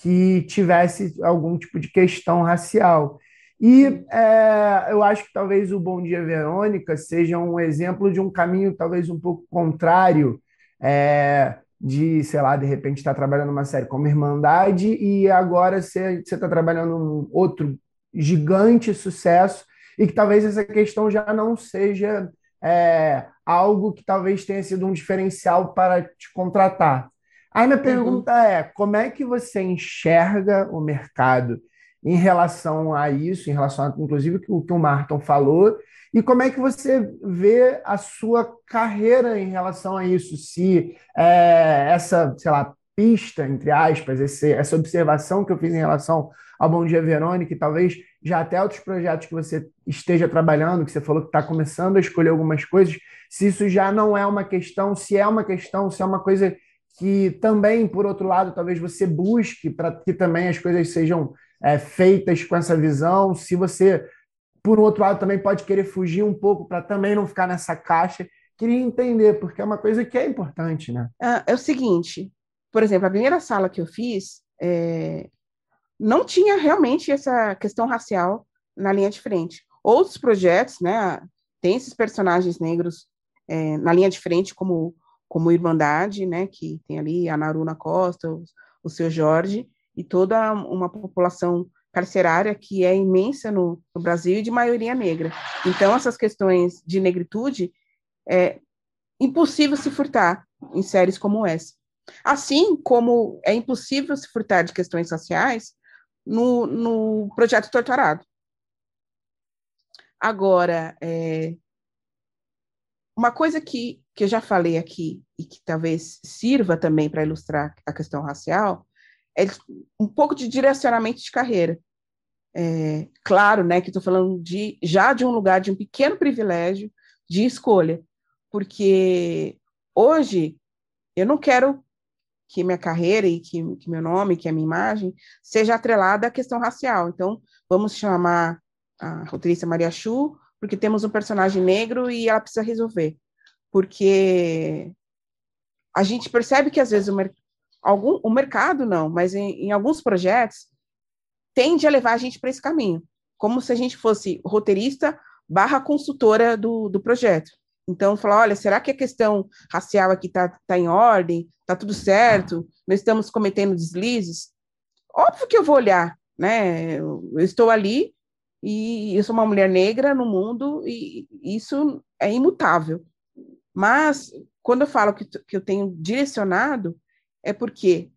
que tivesse algum tipo de questão racial. E é, eu acho que talvez o Bom Dia Verônica seja um exemplo de um caminho talvez um pouco contrário é, de, sei lá, de repente estar tá trabalhando uma série como Irmandade e agora você está trabalhando um outro gigante sucesso e que talvez essa questão já não seja é, algo que talvez tenha sido um diferencial para te contratar. Aí minha uhum. pergunta uhum. é: como é que você enxerga o mercado em relação a isso, em relação a, inclusive o que o Martin falou, e como é que você vê a sua carreira em relação a isso? Se é, essa, sei lá, pista, entre aspas, esse, essa observação que eu fiz em relação ao Bom Dia Verônica, e talvez já até outros projetos que você esteja trabalhando, que você falou que está começando a escolher algumas coisas, se isso já não é uma questão, se é uma questão, se é uma coisa que também, por outro lado, talvez você busque para que também as coisas sejam é, feitas com essa visão, se você, por outro lado, também pode querer fugir um pouco para também não ficar nessa caixa. Queria entender, porque é uma coisa que é importante, né? É, é o seguinte, por exemplo, a primeira sala que eu fiz, é, não tinha realmente essa questão racial na linha de frente. Outros projetos, né, tem esses personagens negros é, na linha de frente, como, como Irmandade, né, que tem ali a Naruna Costa, o, o seu Jorge, e toda uma população carcerária que é imensa no, no Brasil e de maioria negra. Então, essas questões de negritude é impossível se furtar em séries como essa. Assim como é impossível se furtar de questões raciais no, no projeto Torturado. Agora, é, uma coisa que, que eu já falei aqui e que talvez sirva também para ilustrar a questão racial é um pouco de direcionamento de carreira. É, claro, né, que estou falando de já de um lugar de um pequeno privilégio de escolha, porque hoje eu não quero que minha carreira e que, que meu nome, que a minha imagem, seja atrelada à questão racial. Então, vamos chamar a roteirista Maria Chu, porque temos um personagem negro e ela precisa resolver. Porque a gente percebe que, às vezes, o, mer algum, o mercado não, mas em, em alguns projetos, tende a levar a gente para esse caminho, como se a gente fosse roteirista barra consultora do, do projeto. Então, falar, olha, será que a questão racial aqui está tá em ordem? Está tudo certo? Não estamos cometendo deslizes? Óbvio que eu vou olhar, né? Eu estou ali e eu sou uma mulher negra no mundo e isso é imutável. Mas, quando eu falo que, que eu tenho direcionado, é porque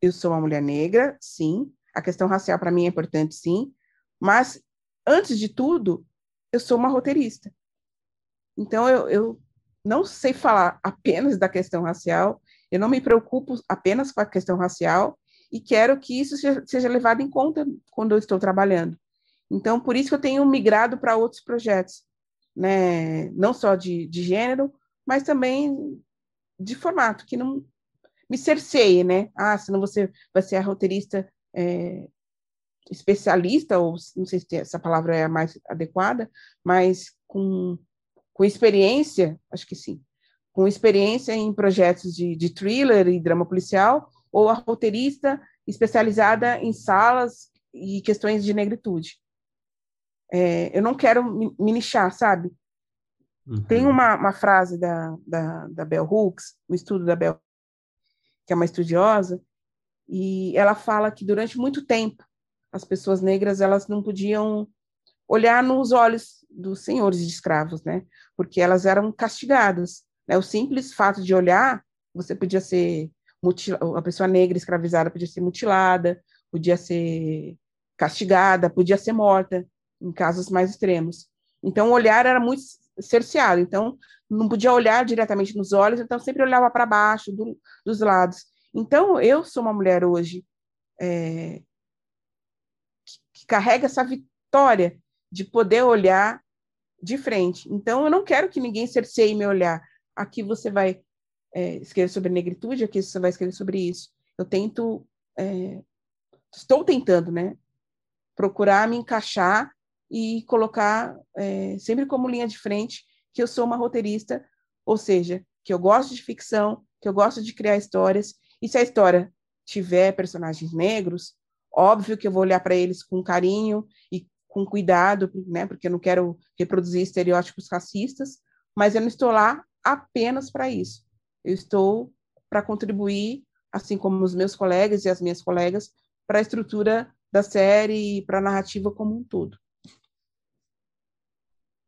eu sou uma mulher negra, sim, a questão racial para mim é importante, sim, mas, antes de tudo, eu sou uma roteirista. Então, eu, eu não sei falar apenas da questão racial, eu não me preocupo apenas com a questão racial e quero que isso seja, seja levado em conta quando eu estou trabalhando. Então, por isso que eu tenho migrado para outros projetos, né? não só de, de gênero, mas também de formato, que não me cerceie, né? Ah, senão você vai ser a roteirista é, especialista, ou não sei se essa palavra é a mais adequada, mas com com experiência, acho que sim, com experiência em projetos de, de thriller e drama policial, ou a roteirista especializada em salas e questões de negritude. É, eu não quero me, nichar, sabe? Uhum. Tem uma, uma frase da, da, da Bell Hooks, o estudo da Bell, que é uma estudiosa, e ela fala que durante muito tempo as pessoas negras elas não podiam olhar nos olhos dos senhores de escravos, né? Porque elas eram castigadas. Né? O simples fato de olhar, você podia ser mutilada, a pessoa negra escravizada podia ser mutilada, podia ser castigada, podia ser morta, em casos mais extremos. Então, o olhar era muito cerceado, então não podia olhar diretamente nos olhos, então sempre olhava para baixo, do, dos lados. Então, eu sou uma mulher hoje é, que, que carrega essa vitória de poder olhar de frente. Então, eu não quero que ninguém cerceie meu olhar aqui você vai é, escrever sobre negritude, aqui você vai escrever sobre isso. Eu tento, é, estou tentando, né, procurar me encaixar e colocar é, sempre como linha de frente que eu sou uma roteirista, ou seja, que eu gosto de ficção, que eu gosto de criar histórias, e se a história tiver personagens negros, óbvio que eu vou olhar para eles com carinho e com cuidado, né, porque eu não quero reproduzir estereótipos racistas, mas eu não estou lá apenas para isso. Eu estou para contribuir, assim como os meus colegas e as minhas colegas, para a estrutura da série e para a narrativa como um todo.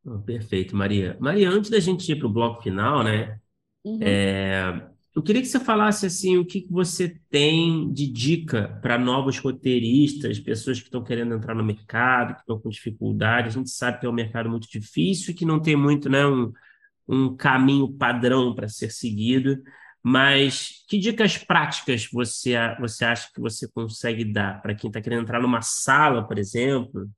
Oh, perfeito, Maria. Maria, antes da gente ir para o bloco final, né? Uhum. É, eu queria que você falasse assim o que você tem de dica para novos roteiristas, pessoas que estão querendo entrar no mercado, que estão com dificuldade. A gente sabe que é um mercado muito difícil, que não tem muito, né, um, um caminho padrão para ser seguido, mas que dicas práticas você, você acha que você consegue dar para quem está querendo entrar numa sala, por exemplo?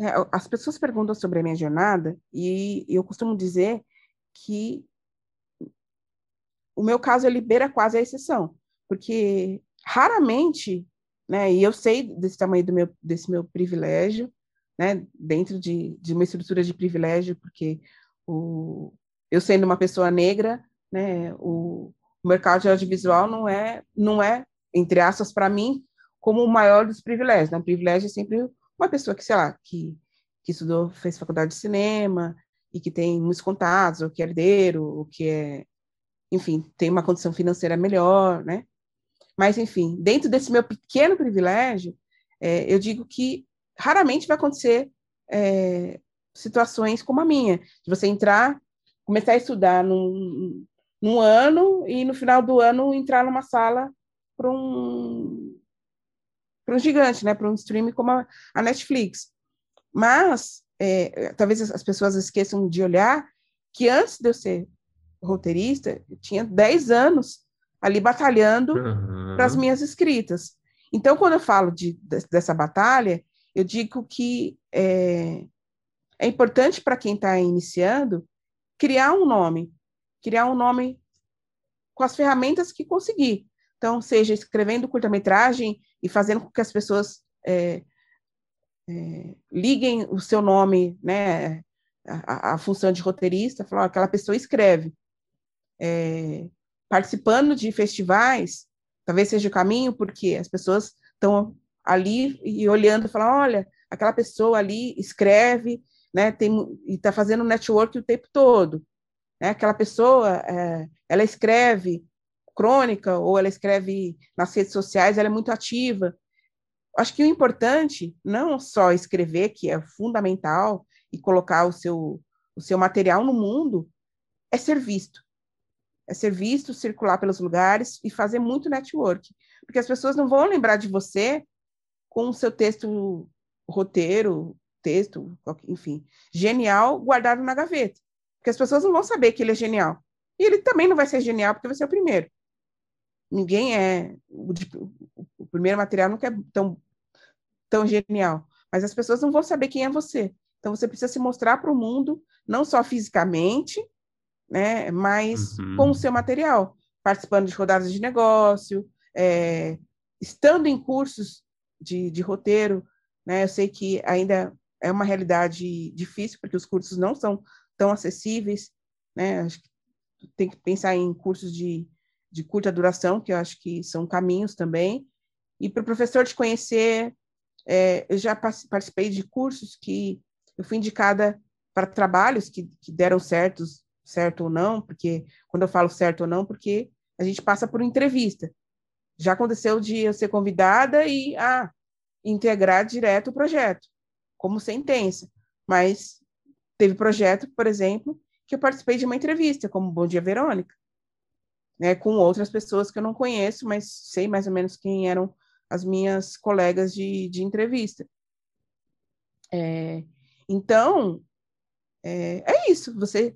É, as pessoas perguntam sobre a minha jornada e eu costumo dizer que o meu caso ele beira quase a exceção, porque raramente, né, e eu sei desse tamanho do meu, desse meu privilégio, né, dentro de, de uma estrutura de privilégio, porque o, eu sendo uma pessoa negra, né, o, o mercado de audiovisual não é, não é entre aspas, para mim, como o maior dos privilégios. Né? O privilégio é sempre uma pessoa que, sei lá, que, que estudou, fez faculdade de cinema e que tem muitos contatos, ou que é herdeiro, ou que é, enfim, tem uma condição financeira melhor, né? Mas, enfim, dentro desse meu pequeno privilégio, é, eu digo que raramente vai acontecer é, situações como a minha, de você entrar, começar a estudar num, num ano e no final do ano entrar numa sala para um para um gigante, né, para um streaming como a, a Netflix. Mas é, talvez as pessoas esqueçam de olhar que antes de eu ser roteirista, eu tinha 10 anos ali batalhando uhum. para as minhas escritas. Então, quando eu falo de, dessa batalha, eu digo que é, é importante para quem está iniciando criar um nome, criar um nome com as ferramentas que conseguir. Então, seja escrevendo curta-metragem e fazendo com que as pessoas é, é, liguem o seu nome, né, a, a função de roteirista, falar, aquela pessoa escreve. É, participando de festivais, talvez seja o caminho, porque as pessoas estão ali e olhando, falando, olha, aquela pessoa ali escreve, né, tem, e está fazendo network o tempo todo. Né? Aquela pessoa, é, ela escreve crônica ou ela escreve nas redes sociais, ela é muito ativa. Acho que o importante, não só escrever, que é fundamental, e colocar o seu, o seu material no mundo, é ser visto. É ser visto, circular pelos lugares e fazer muito network. Porque as pessoas não vão lembrar de você com o seu texto, roteiro, texto, enfim, genial, guardado na gaveta. Porque as pessoas não vão saber que ele é genial. E ele também não vai ser genial porque vai ser o primeiro. Ninguém é. O, o primeiro material nunca é tão, tão genial. Mas as pessoas não vão saber quem é você. Então você precisa se mostrar para o mundo, não só fisicamente, né, mas uhum. com o seu material, participando de rodadas de negócio, é, estando em cursos de, de roteiro, né? Eu sei que ainda é uma realidade difícil, porque os cursos não são tão acessíveis, né? Acho que tem que pensar em cursos de, de curta duração, que eu acho que são caminhos também. E para o professor te conhecer, é, eu já participei de cursos que eu fui indicada para trabalhos que, que deram certos, certo ou não, porque quando eu falo certo ou não, porque a gente passa por entrevista. Já aconteceu de eu ser convidada e ah, integrar direto o projeto, como sentença. Mas teve projeto, por exemplo, que eu participei de uma entrevista, como Bom Dia Verônica, né, com outras pessoas que eu não conheço, mas sei mais ou menos quem eram as minhas colegas de, de entrevista. É, então, é, é, isso, você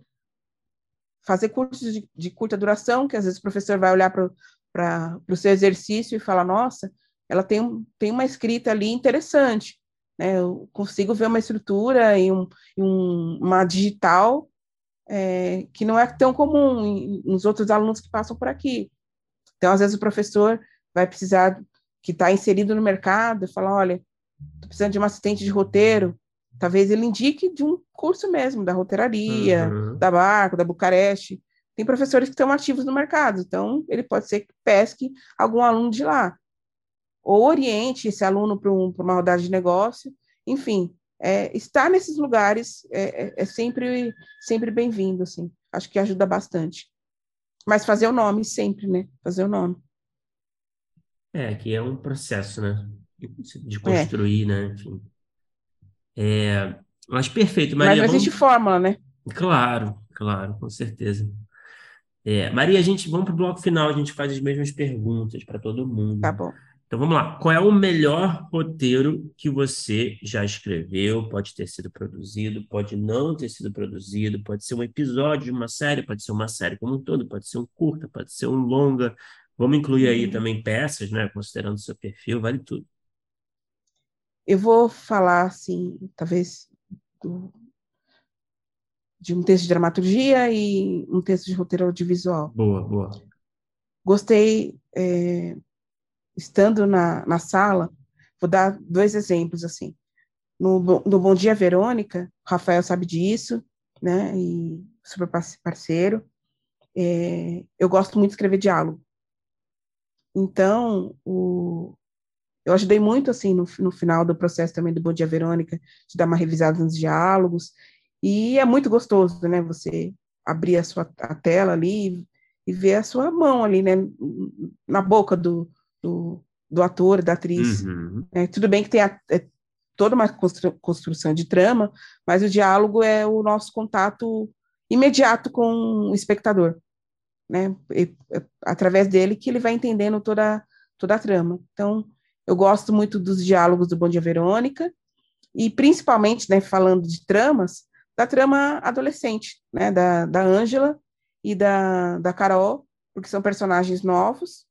fazer cursos de, de, curta duração, que às vezes o professor vai olhar para o seu exercício e falar, nossa, ela tem, tem uma escrita ali interessante, né? Eu consigo ver uma estrutura e, um, um, uma digital é, que não é tão comum nos outros alunos que passam por aqui. Então, às vezes, o professor vai precisar, que está inserido no mercado, falar, olha, estou precisando de um assistente de roteiro, talvez ele indique de um curso mesmo, da roteiraria, uhum. da Barco, da Bucareste. Tem professores que estão ativos no mercado, então ele pode ser que pesque algum aluno de lá ou oriente esse aluno para um, uma rodada de negócio, enfim, é, estar nesses lugares é, é, é sempre, sempre bem-vindo, assim, acho que ajuda bastante. Mas fazer o nome sempre, né? Fazer o nome. É, que é um processo, né? De construir, é. né? Enfim. É, mas perfeito, Maria. Mas não existe vamos... fórmula, né? Claro, claro, com certeza. É, Maria, a gente vamos para o bloco final, a gente faz as mesmas perguntas para todo mundo. Tá bom. Então vamos lá. Qual é o melhor roteiro que você já escreveu? Pode ter sido produzido, pode não ter sido produzido, pode ser um episódio de uma série, pode ser uma série como um todo, pode ser um curta, pode ser um longa. Vamos incluir aí uhum. também peças, né? Considerando o seu perfil, vale tudo. Eu vou falar, assim, talvez do, de um texto de dramaturgia e um texto de roteiro audiovisual. Boa, boa. Gostei é, estando na, na sala, vou dar dois exemplos, assim. No, no Bom Dia Verônica, o Rafael sabe disso, né, e super parceiro, é, eu gosto muito de escrever diálogo. Então, o, eu ajudei muito, assim, no, no final do processo também do Bom Dia Verônica, de dar uma revisada nos diálogos, e é muito gostoso, né, você abrir a sua a tela ali e ver a sua mão ali, né, na boca do, do, do ator, da atriz. Uhum. É, tudo bem que tem a, é, toda uma construção de trama, mas o diálogo é o nosso contato imediato com o espectador, né? E, é, através dele que ele vai entendendo toda, toda a trama. Então, eu gosto muito dos diálogos do Bom Dia Verônica, e principalmente, né, falando de tramas, da trama adolescente, né, da, da Ângela e da, da Carol, porque são personagens novos,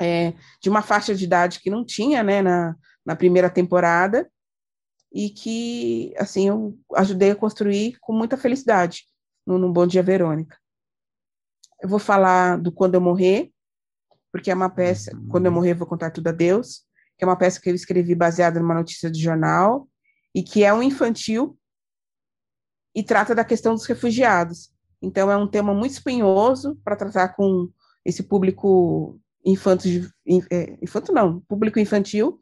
é, de uma faixa de idade que não tinha, né, na, na primeira temporada, e que, assim, eu ajudei a construir com muita felicidade no, no Bom Dia Verônica. Eu vou falar do Quando Eu Morrer, porque é uma peça, uhum. Quando Eu Morrer, Vou Contar Tudo a Deus, que é uma peça que eu escrevi baseada numa notícia de jornal, e que é um infantil, e trata da questão dos refugiados. Então, é um tema muito espinhoso para tratar com esse público infanto, é, infanto não, público infantil,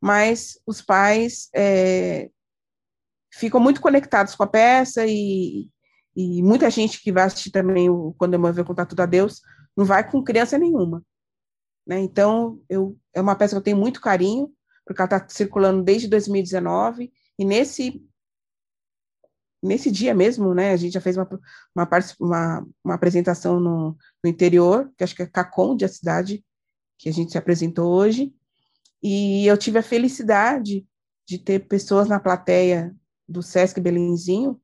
mas os pais é, ficam muito conectados com a peça e, e muita gente que vai assistir também o Quando eu Ver Contar Tudo a Deus não vai com criança nenhuma. Né? Então, eu, é uma peça que eu tenho muito carinho, porque ela está circulando desde 2019, e nesse nesse dia mesmo, né, a gente já fez uma, uma, uma, uma apresentação no, no, interior, que acho que é Caconde, a cidade que a gente se apresentou hoje, e eu tive a felicidade de ter pessoas na plateia do Sesc Belenzinho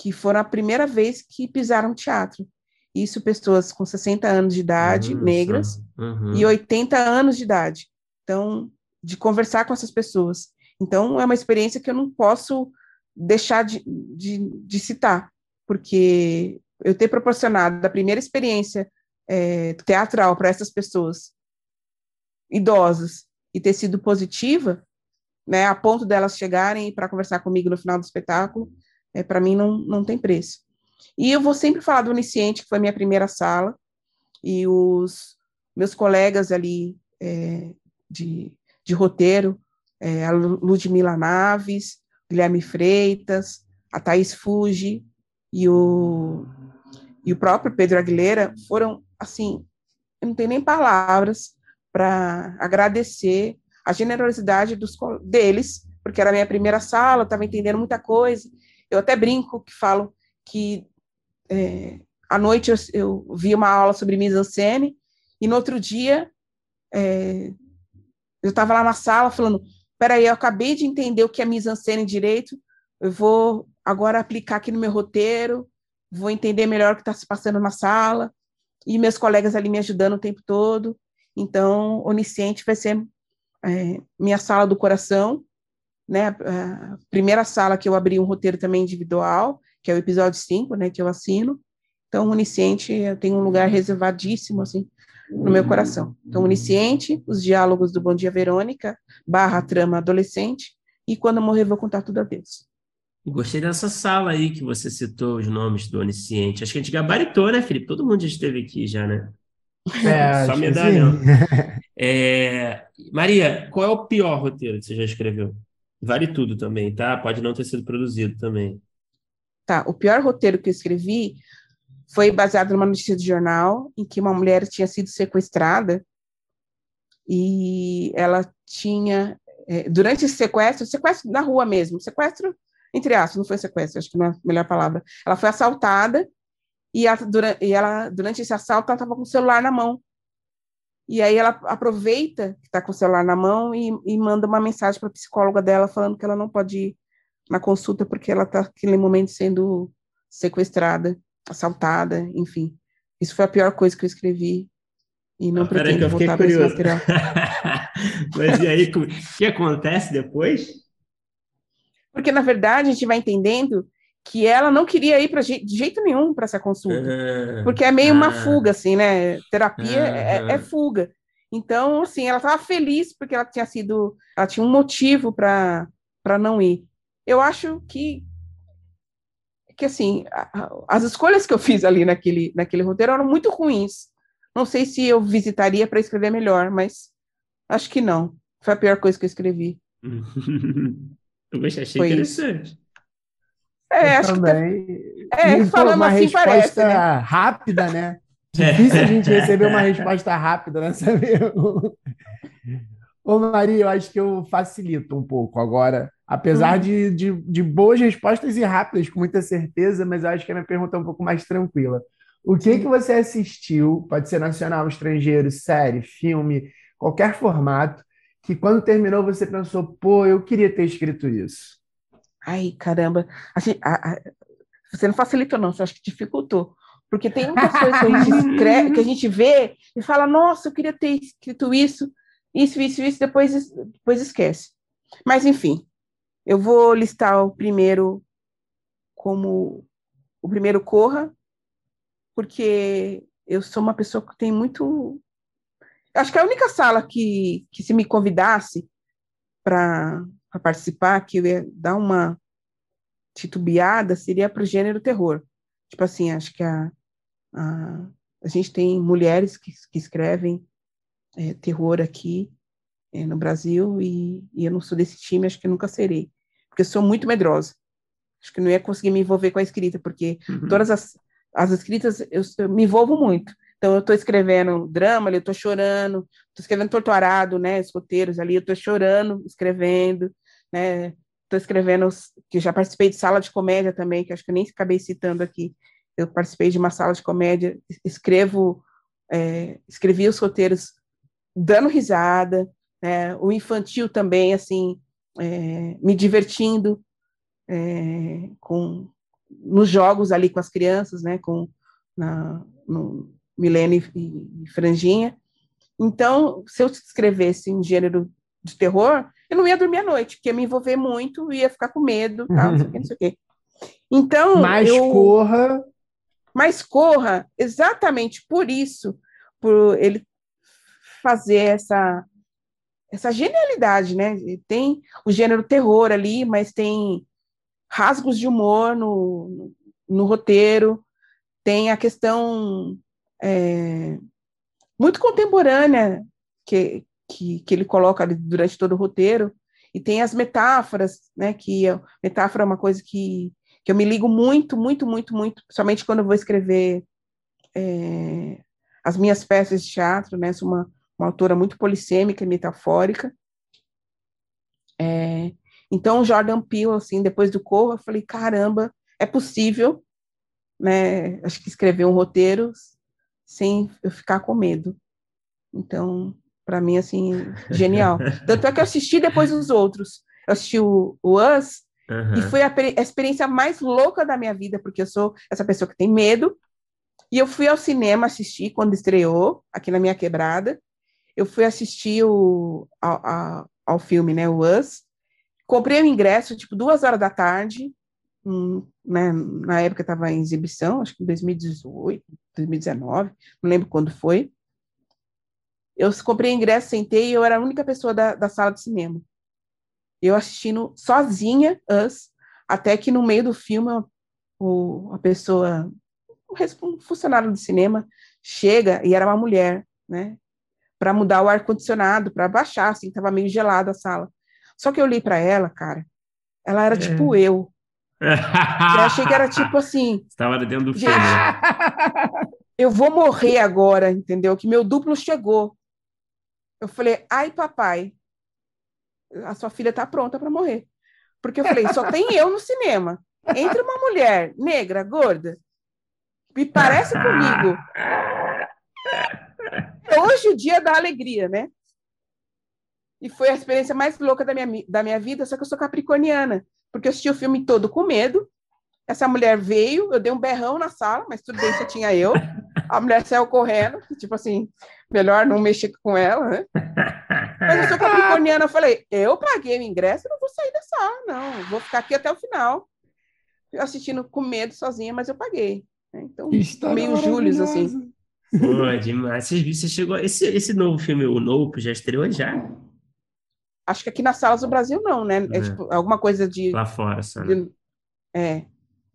que foram a primeira vez que pisaram teatro. Isso pessoas com 60 anos de idade, Nossa. negras, uhum. e 80 anos de idade. Então, de conversar com essas pessoas. Então, é uma experiência que eu não posso deixar de, de, de citar, porque eu ter proporcionado a primeira experiência é, teatral para essas pessoas idosas e ter sido positiva, né, a ponto delas chegarem para conversar comigo no final do espetáculo, é, para mim não, não tem preço. E eu vou sempre falar do Onisciente, que foi minha primeira sala, e os meus colegas ali é, de, de roteiro, é, a Ludmila Naves, Guilherme Freitas, a Thaís Fuji e o, e o próprio Pedro Aguilera foram, assim, eu não tenho nem palavras para agradecer a generosidade dos, deles, porque era a minha primeira sala, eu estava entendendo muita coisa. Eu até brinco que falo que é, à noite eu, eu, vi uma aula sobre mise-en-scène e no outro dia é, eu estava lá na sala falando, peraí, eu acabei de entender o que é mise-en-scène direito, eu vou agora aplicar aqui no meu roteiro, vou entender melhor o que está se passando na sala, e meus colegas ali me ajudando o tempo todo. Então, Onisciente vai ser é, minha sala do coração, né? A primeira sala que eu abri um roteiro também individual, que é o episódio 5, né, que eu assino. Então, Onisciente, eu tenho um lugar reservadíssimo, assim, no meu coração. Então, Onisciente, os diálogos do Bom Dia Verônica, barra trama adolescente, e quando eu morrer vou contar tudo a Deus. Gostei dessa sala aí que você citou os nomes do Onisciente. Acho que a gente gabaritou, né, Felipe? Todo mundo já esteve aqui já, né? É, Só medalhão. É... Maria, qual é o pior roteiro que você já escreveu? Vale tudo também, tá? Pode não ter sido produzido também. Tá, o pior roteiro que eu escrevi foi baseado numa notícia de jornal em que uma mulher tinha sido sequestrada e ela tinha, é, durante esse sequestro, sequestro na rua mesmo, sequestro entre aspas, não foi sequestro, acho que não é a melhor palavra. Ela foi assaltada e, a, durante, e ela, durante esse assalto, ela estava com o celular na mão. E aí ela aproveita que está com o celular na mão e, e manda uma mensagem para a psicóloga dela falando que ela não pode ir na consulta porque ela está naquele momento sendo sequestrada assaltada, enfim. Isso foi a pior coisa que eu escrevi e não ah, pretendo voltar para esse material. Mas e aí, o que acontece depois? Porque, na verdade, a gente vai entendendo que ela não queria ir pra, de jeito nenhum para essa consulta. Uhum. Porque é meio uma fuga, assim, né? Terapia uhum. é, é, fuga. Então, assim, ela estava feliz porque ela tinha sido. Ela tinha um motivo para não ir. Eu acho que que assim, as escolhas que eu fiz ali naquele, naquele roteiro eram muito ruins. Não sei se eu visitaria para escrever melhor, mas acho que não. Foi a pior coisa que eu escrevi. eu achei Foi interessante. Isso. É, eu acho também. que. É, falando uma assim resposta parece, né? rápida, né? Difícil a gente receber uma resposta rápida, né? Ô, Maria, eu acho que eu facilito um pouco agora Apesar uhum. de, de, de, boas respostas e rápidas, com muita certeza, mas eu acho que a minha pergunta é um pouco mais tranquila. O que, que você assistiu, pode ser nacional, estrangeiro, série, filme, qualquer formato, que quando terminou você pensou, pô, eu queria ter escrito isso? Ai, caramba. Assim, a, a, você não facilitou, não, você acha que dificultou. Porque tem muitas coisas que a gente escreve, que a gente vê e fala, nossa, eu queria ter escrito isso, isso, isso, isso, depois, depois esquece. Mas, enfim, eu vou listar o primeiro como o primeiro corra, porque eu sou uma pessoa que tem muito. Acho que é a única sala que, que se me convidasse para participar, que eu ia dar uma titubeada, seria para o gênero terror. Tipo assim, acho que a, a, a gente tem mulheres que, que escrevem é, terror aqui é, no Brasil e, e eu não sou desse time, acho que nunca serei porque eu sou muito medrosa. Acho que não ia conseguir me envolver com a escrita, porque uhum. todas as, as escritas eu, eu, me envolvo muito. Então, eu estou escrevendo drama, eu estou chorando, estou escrevendo torturado, né, os roteiros ali, eu estou chorando, escrevendo, né, estou escrevendo, que já participei de sala de comédia também, que acho que eu nem acabei citando aqui, eu participei de uma sala de comédia, escrevo, é, escrevi os roteiros dando risada, né, o infantil também, assim, é, me divertindo é, com nos jogos ali com as crianças, né, com na, no Milene e, e Franjinha. Então, se eu escrevesse em gênero de terror, eu não ia dormir à noite, porque ia me envolver muito, ia ficar com medo, tal, não sei o que, não sei o quê. Então, mais eu, corra. Mais corra, exatamente por isso, por ele fazer essa essa genialidade, né? Tem o gênero terror ali, mas tem rasgos de humor no, no roteiro, tem a questão é, muito contemporânea que, que, que, ele coloca ali durante todo o roteiro, e tem as metáforas, né? Que metáfora é uma coisa que, que eu me ligo muito, muito, muito, muito, somente quando eu vou escrever é, as minhas peças de teatro, né? Sou uma, uma autora muito polissêmica e metafórica. É, então, Jordan Peele, assim, depois do Corra, eu falei, caramba, é possível, né? Acho que escrever um roteiro sem eu ficar com medo. Então, para mim, assim, genial. Tanto é que eu assisti depois os outros. Eu assisti o, o Us, uhum. e foi a, a, experiência mais louca da minha vida, porque eu sou essa pessoa que tem medo. E eu fui ao cinema assistir quando estreou, aqui na minha quebrada. Eu fui assistir o, ao, ao, filme, né, o Us. Comprei o ingresso, tipo, duas horas da tarde, hum, né, na época estava em exibição, acho que em 2018, 2019, não lembro quando foi. Eu comprei ingresso, sentei e eu era a única pessoa da, da sala de cinema. Eu assistindo sozinha, Us, até que no meio do filme o, a pessoa, um funcionário de cinema, chega e era uma mulher, né? Para mudar o ar-condicionado, para baixar, assim, estava meio gelada a sala. Só que eu olhei para ela, cara, ela era tipo é. tipo eu. eu achei que era tipo assim. Estava dentro do filme. Eu vou morrer agora, entendeu? Que meu duplo chegou. Eu falei, ai, papai, a sua filha está pronta para morrer. Porque eu falei, só tem eu no cinema. Entre uma mulher negra, gorda, me parece comigo. Hoje o dia da alegria, né? E foi a experiência mais louca da minha, da minha vida, só que eu sou capricorniana, porque eu assisti o filme todo com medo. Essa mulher veio, eu dei um berrão na sala, mas tudo bem, só tinha eu. A mulher saiu correndo, tipo assim, melhor não mexer com ela, né? Mas eu sou capricorniana, eu falei, eu paguei o ingresso, não vou sair da sala, não, vou ficar aqui até o final. Assistindo com medo sozinha, mas eu paguei. Né? Então, meio Július, assim. Pô, demais. Você, você chegou. Esse, esse novo filme, o Nope, já estreou já? Acho que aqui nas salas do Brasil não, né? É, é tipo alguma coisa de. Lá fora, só. Né? De, é.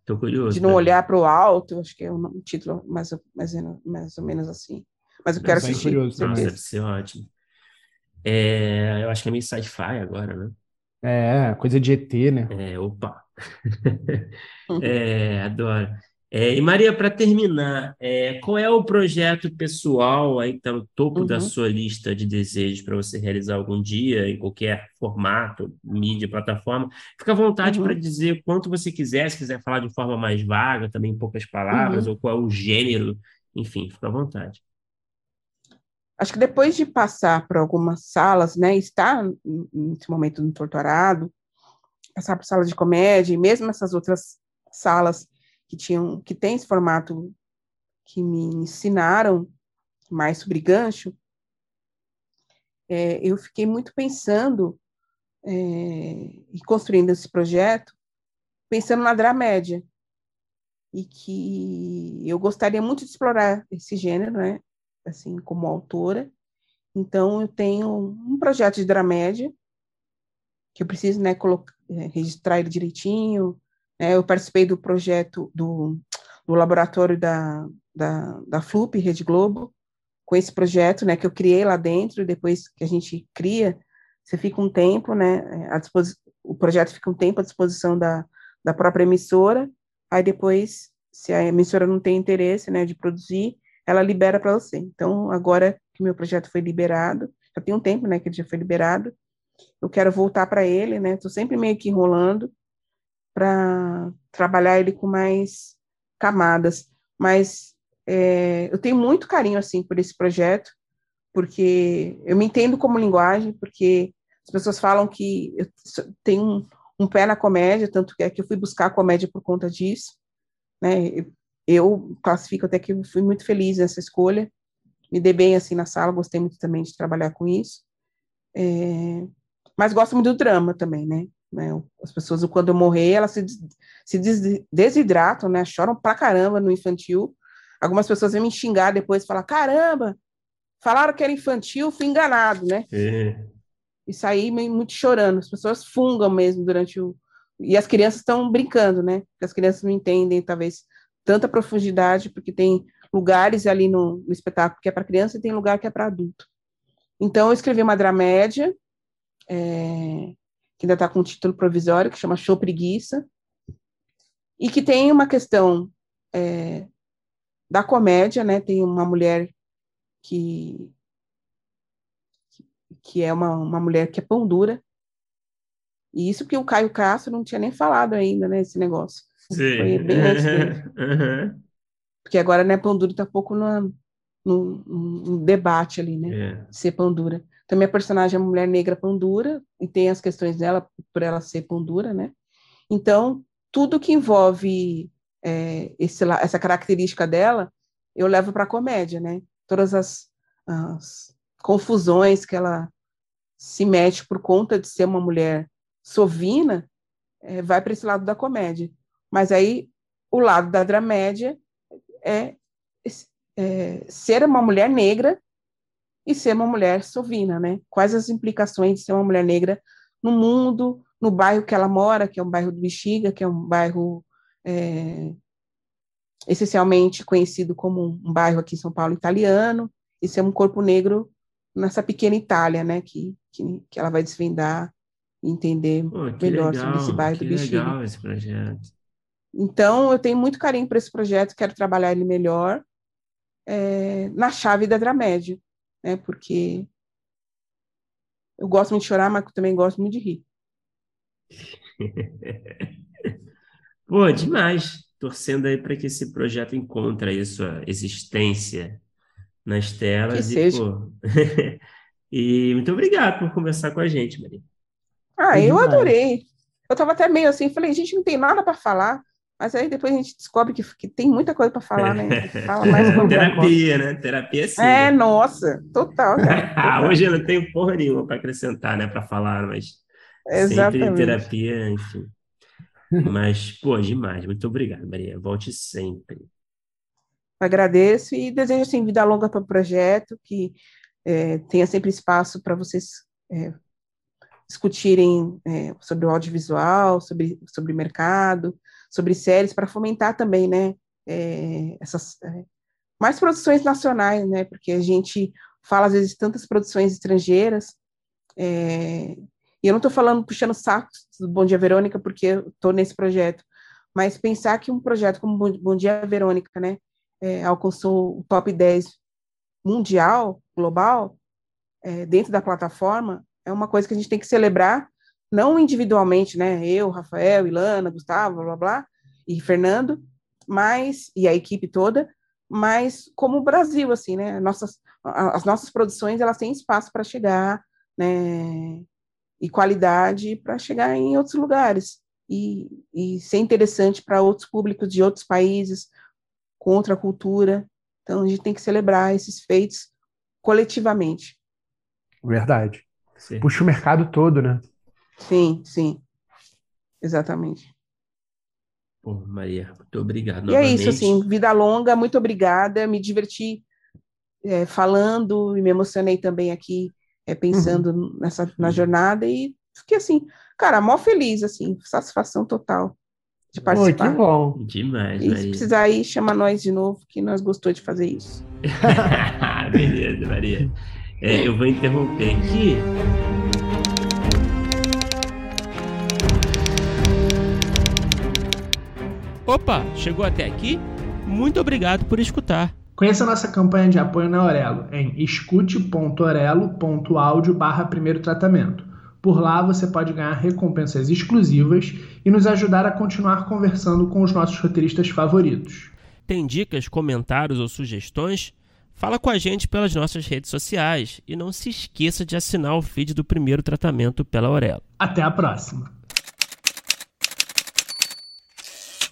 Tô curioso. De não olhar para o alto, acho que é um título mais, mais, mais ou menos assim. Mas eu quero assistir. Curioso Nossa, deve ser ótimo. É, eu acho que é meio sci-fi agora, né? É, coisa de ET, né? É, opa. é, adoro. É, e Maria, para terminar, é, qual é o projeto pessoal aí que está no topo uhum. da sua lista de desejos para você realizar algum dia, em qualquer formato, mídia, plataforma? Fica à vontade uhum. para dizer quanto você quiser, se quiser falar de forma mais vaga, também em poucas palavras, uhum. ou qual é o gênero, enfim, fica à vontade. Acho que depois de passar por algumas salas, né, estar nesse momento no torturado, passar por sala de comédia, e mesmo essas outras salas que tinham, que tem esse formato que me ensinaram mais sobre gancho, é, eu fiquei muito pensando é, e construindo esse projeto, pensando na dramédia, e que eu gostaria muito de explorar esse gênero, né, assim, como autora. Então, eu tenho um projeto de dramédia, que eu preciso, né, é, registrar ele direitinho, é, eu participei do projeto do, do laboratório da, da, da FLUP, Rede Globo, com esse projeto, né, que eu criei lá dentro, depois que a gente cria, você fica um tempo, né, a o projeto fica um tempo à disposição da, da própria emissora, aí depois, se a emissora não tem interesse, né, de produzir, ela libera para você. Então, agora que meu projeto foi liberado, já tem um tempo, né, que ele já foi liberado, eu quero voltar para ele, né, estou sempre meio que enrolando, para trabalhar ele com mais camadas. Mas é, eu tenho muito carinho assim por esse projeto, porque eu me entendo como linguagem, porque as pessoas falam que eu tenho um, um pé na comédia, tanto que é que eu fui buscar a comédia por conta disso, né? Eu, classifico até que fui muito feliz nessa escolha, me dei bem assim na sala, gostei muito também de trabalhar com isso. É, mas gosto muito do drama também, né? Né? As pessoas, quando eu morrer, elas se, se desidratam, né? Choram pra caramba no infantil. Algumas pessoas vêm me xingar depois e falar: caramba, falaram que era infantil, fui enganado, né? É. e saí muito chorando. As pessoas fungam mesmo durante o. E as crianças estão brincando, né? Porque as crianças não entendem, talvez, tanta profundidade, porque tem lugares ali no, no espetáculo que é para criança e tem lugar que é para adulto. Então, eu escrevi uma dramédia, é, que ainda está com um título provisório, que chama Show Preguiça, e que tem uma questão é, da comédia, né? Tem uma mulher que que é uma, uma mulher que é pão dura. E isso que o Caio Castro não tinha nem falado ainda, né, esse negócio. Sim. Foi bem antes dele. Uhum. Porque agora, né, pão dura está um pouco no, no, no, debate ali, né, É. ser pão dura. Também a personagem é uma mulher negra pão dura, e tem as questões dela por ela ser pão dura, né. Então, tudo que envolve é, esse, essa característica dela, eu levo para a comédia, né. Todas as, as confusões que ela se mete por conta de ser uma mulher sovina, eh, vai para esse lado da comédia. Mas aí o lado da dramédia é, é ser uma mulher negra e ser uma mulher sovina, né? Quais as implicações de ser uma mulher negra no mundo, no bairro que ela mora, que é um bairro do Bexiga, que é um bairro é, essencialmente conhecido como um, bairro aqui em São Paulo italiano, e ser um corpo negro nessa pequena Itália, né? Que, que, que ela vai desvendar e entender Pô, melhor legal, sobre esse bairro do Bexiga. legal esse projeto. Então, eu tenho muito carinho por esse projeto, quero trabalhar ele melhor é, na chave da dramédia, né? Porque eu gosto muito de chorar, mas também gosto muito de rir. Pô, demais. Torcendo aí para que esse projeto encontre aí sua existência nas telas Que e, seja. pô. E muito obrigado por conversar com a gente, Maria. Ah, Foi eu demais. adorei. Eu estava até meio assim, falei, gente, não tem nada para falar, mas aí depois a gente descobre que, que tem muita coisa para falar, né? Fala mais Terapia, né? Terapia sim. É, né? nossa, total, cara. Ah, total. Hoje eu não tenho porra nenhuma para acrescentar, né, para falar, mas sempre Exatamente. terapia, enfim. Mas, pô, demais. Muito obrigado, Maria. Volte sempre. Agradeço e desejo assim, vida longa para o projeto, que é, tenha sempre espaço para vocês é, discutirem é, sobre o audiovisual, sobre, sobre mercado, sobre séries, para fomentar também, né, é, essas é, mais produções nacionais, né, porque a gente fala às vezes tantas produções estrangeiras, é, e eu não estou falando puxando saco do Bom Dia Verônica, porque eu estou nesse projeto, mas pensar que um projeto como Bom Dia Verônica, né, é, alcançou o top 10 mundial, global, é, dentro da plataforma, é uma coisa que a gente tem que celebrar, não individualmente, né? Eu, Rafael, Ilana, Gustavo, blá blá, blá e Fernando, mas e a equipe toda, mas como o Brasil, assim, né? Nossas, as nossas produções elas têm espaço para chegar, né? E qualidade para chegar em outros lugares e, e ser interessante para outros públicos de outros países, com outra cultura. Então a gente tem que celebrar esses feitos coletivamente. Verdade. Certo. Puxa o mercado todo, né? Sim, sim. Exatamente. Pô, Maria, muito obrigado E é isso, novamente. assim, vida longa, muito obrigada, me diverti é, falando e me emocionei também aqui, é, pensando nessa, na Uhum. jornada e fiquei assim, cara, mó feliz, assim, satisfação total de participar. bom. Demais, E se Maria. precisar ir, chama nós de novo, que nós gostou de fazer isso. Beleza, Maria. É, eu vou interromper aqui. Opa, chegou até aqui? Muito obrigado por escutar. Conheça a nossa campanha de apoio na Aurelo em escute.orelo.audio barra primeiro tratamento. Por lá você pode ganhar recompensas exclusivas e nos ajudar a continuar conversando com os nossos roteiristas favoritos. Tem dicas, comentários ou sugestões? Fala com a gente pelas nossas redes sociais e não se esqueça de assinar o feed do primeiro tratamento pela Aurelo. Até a próxima!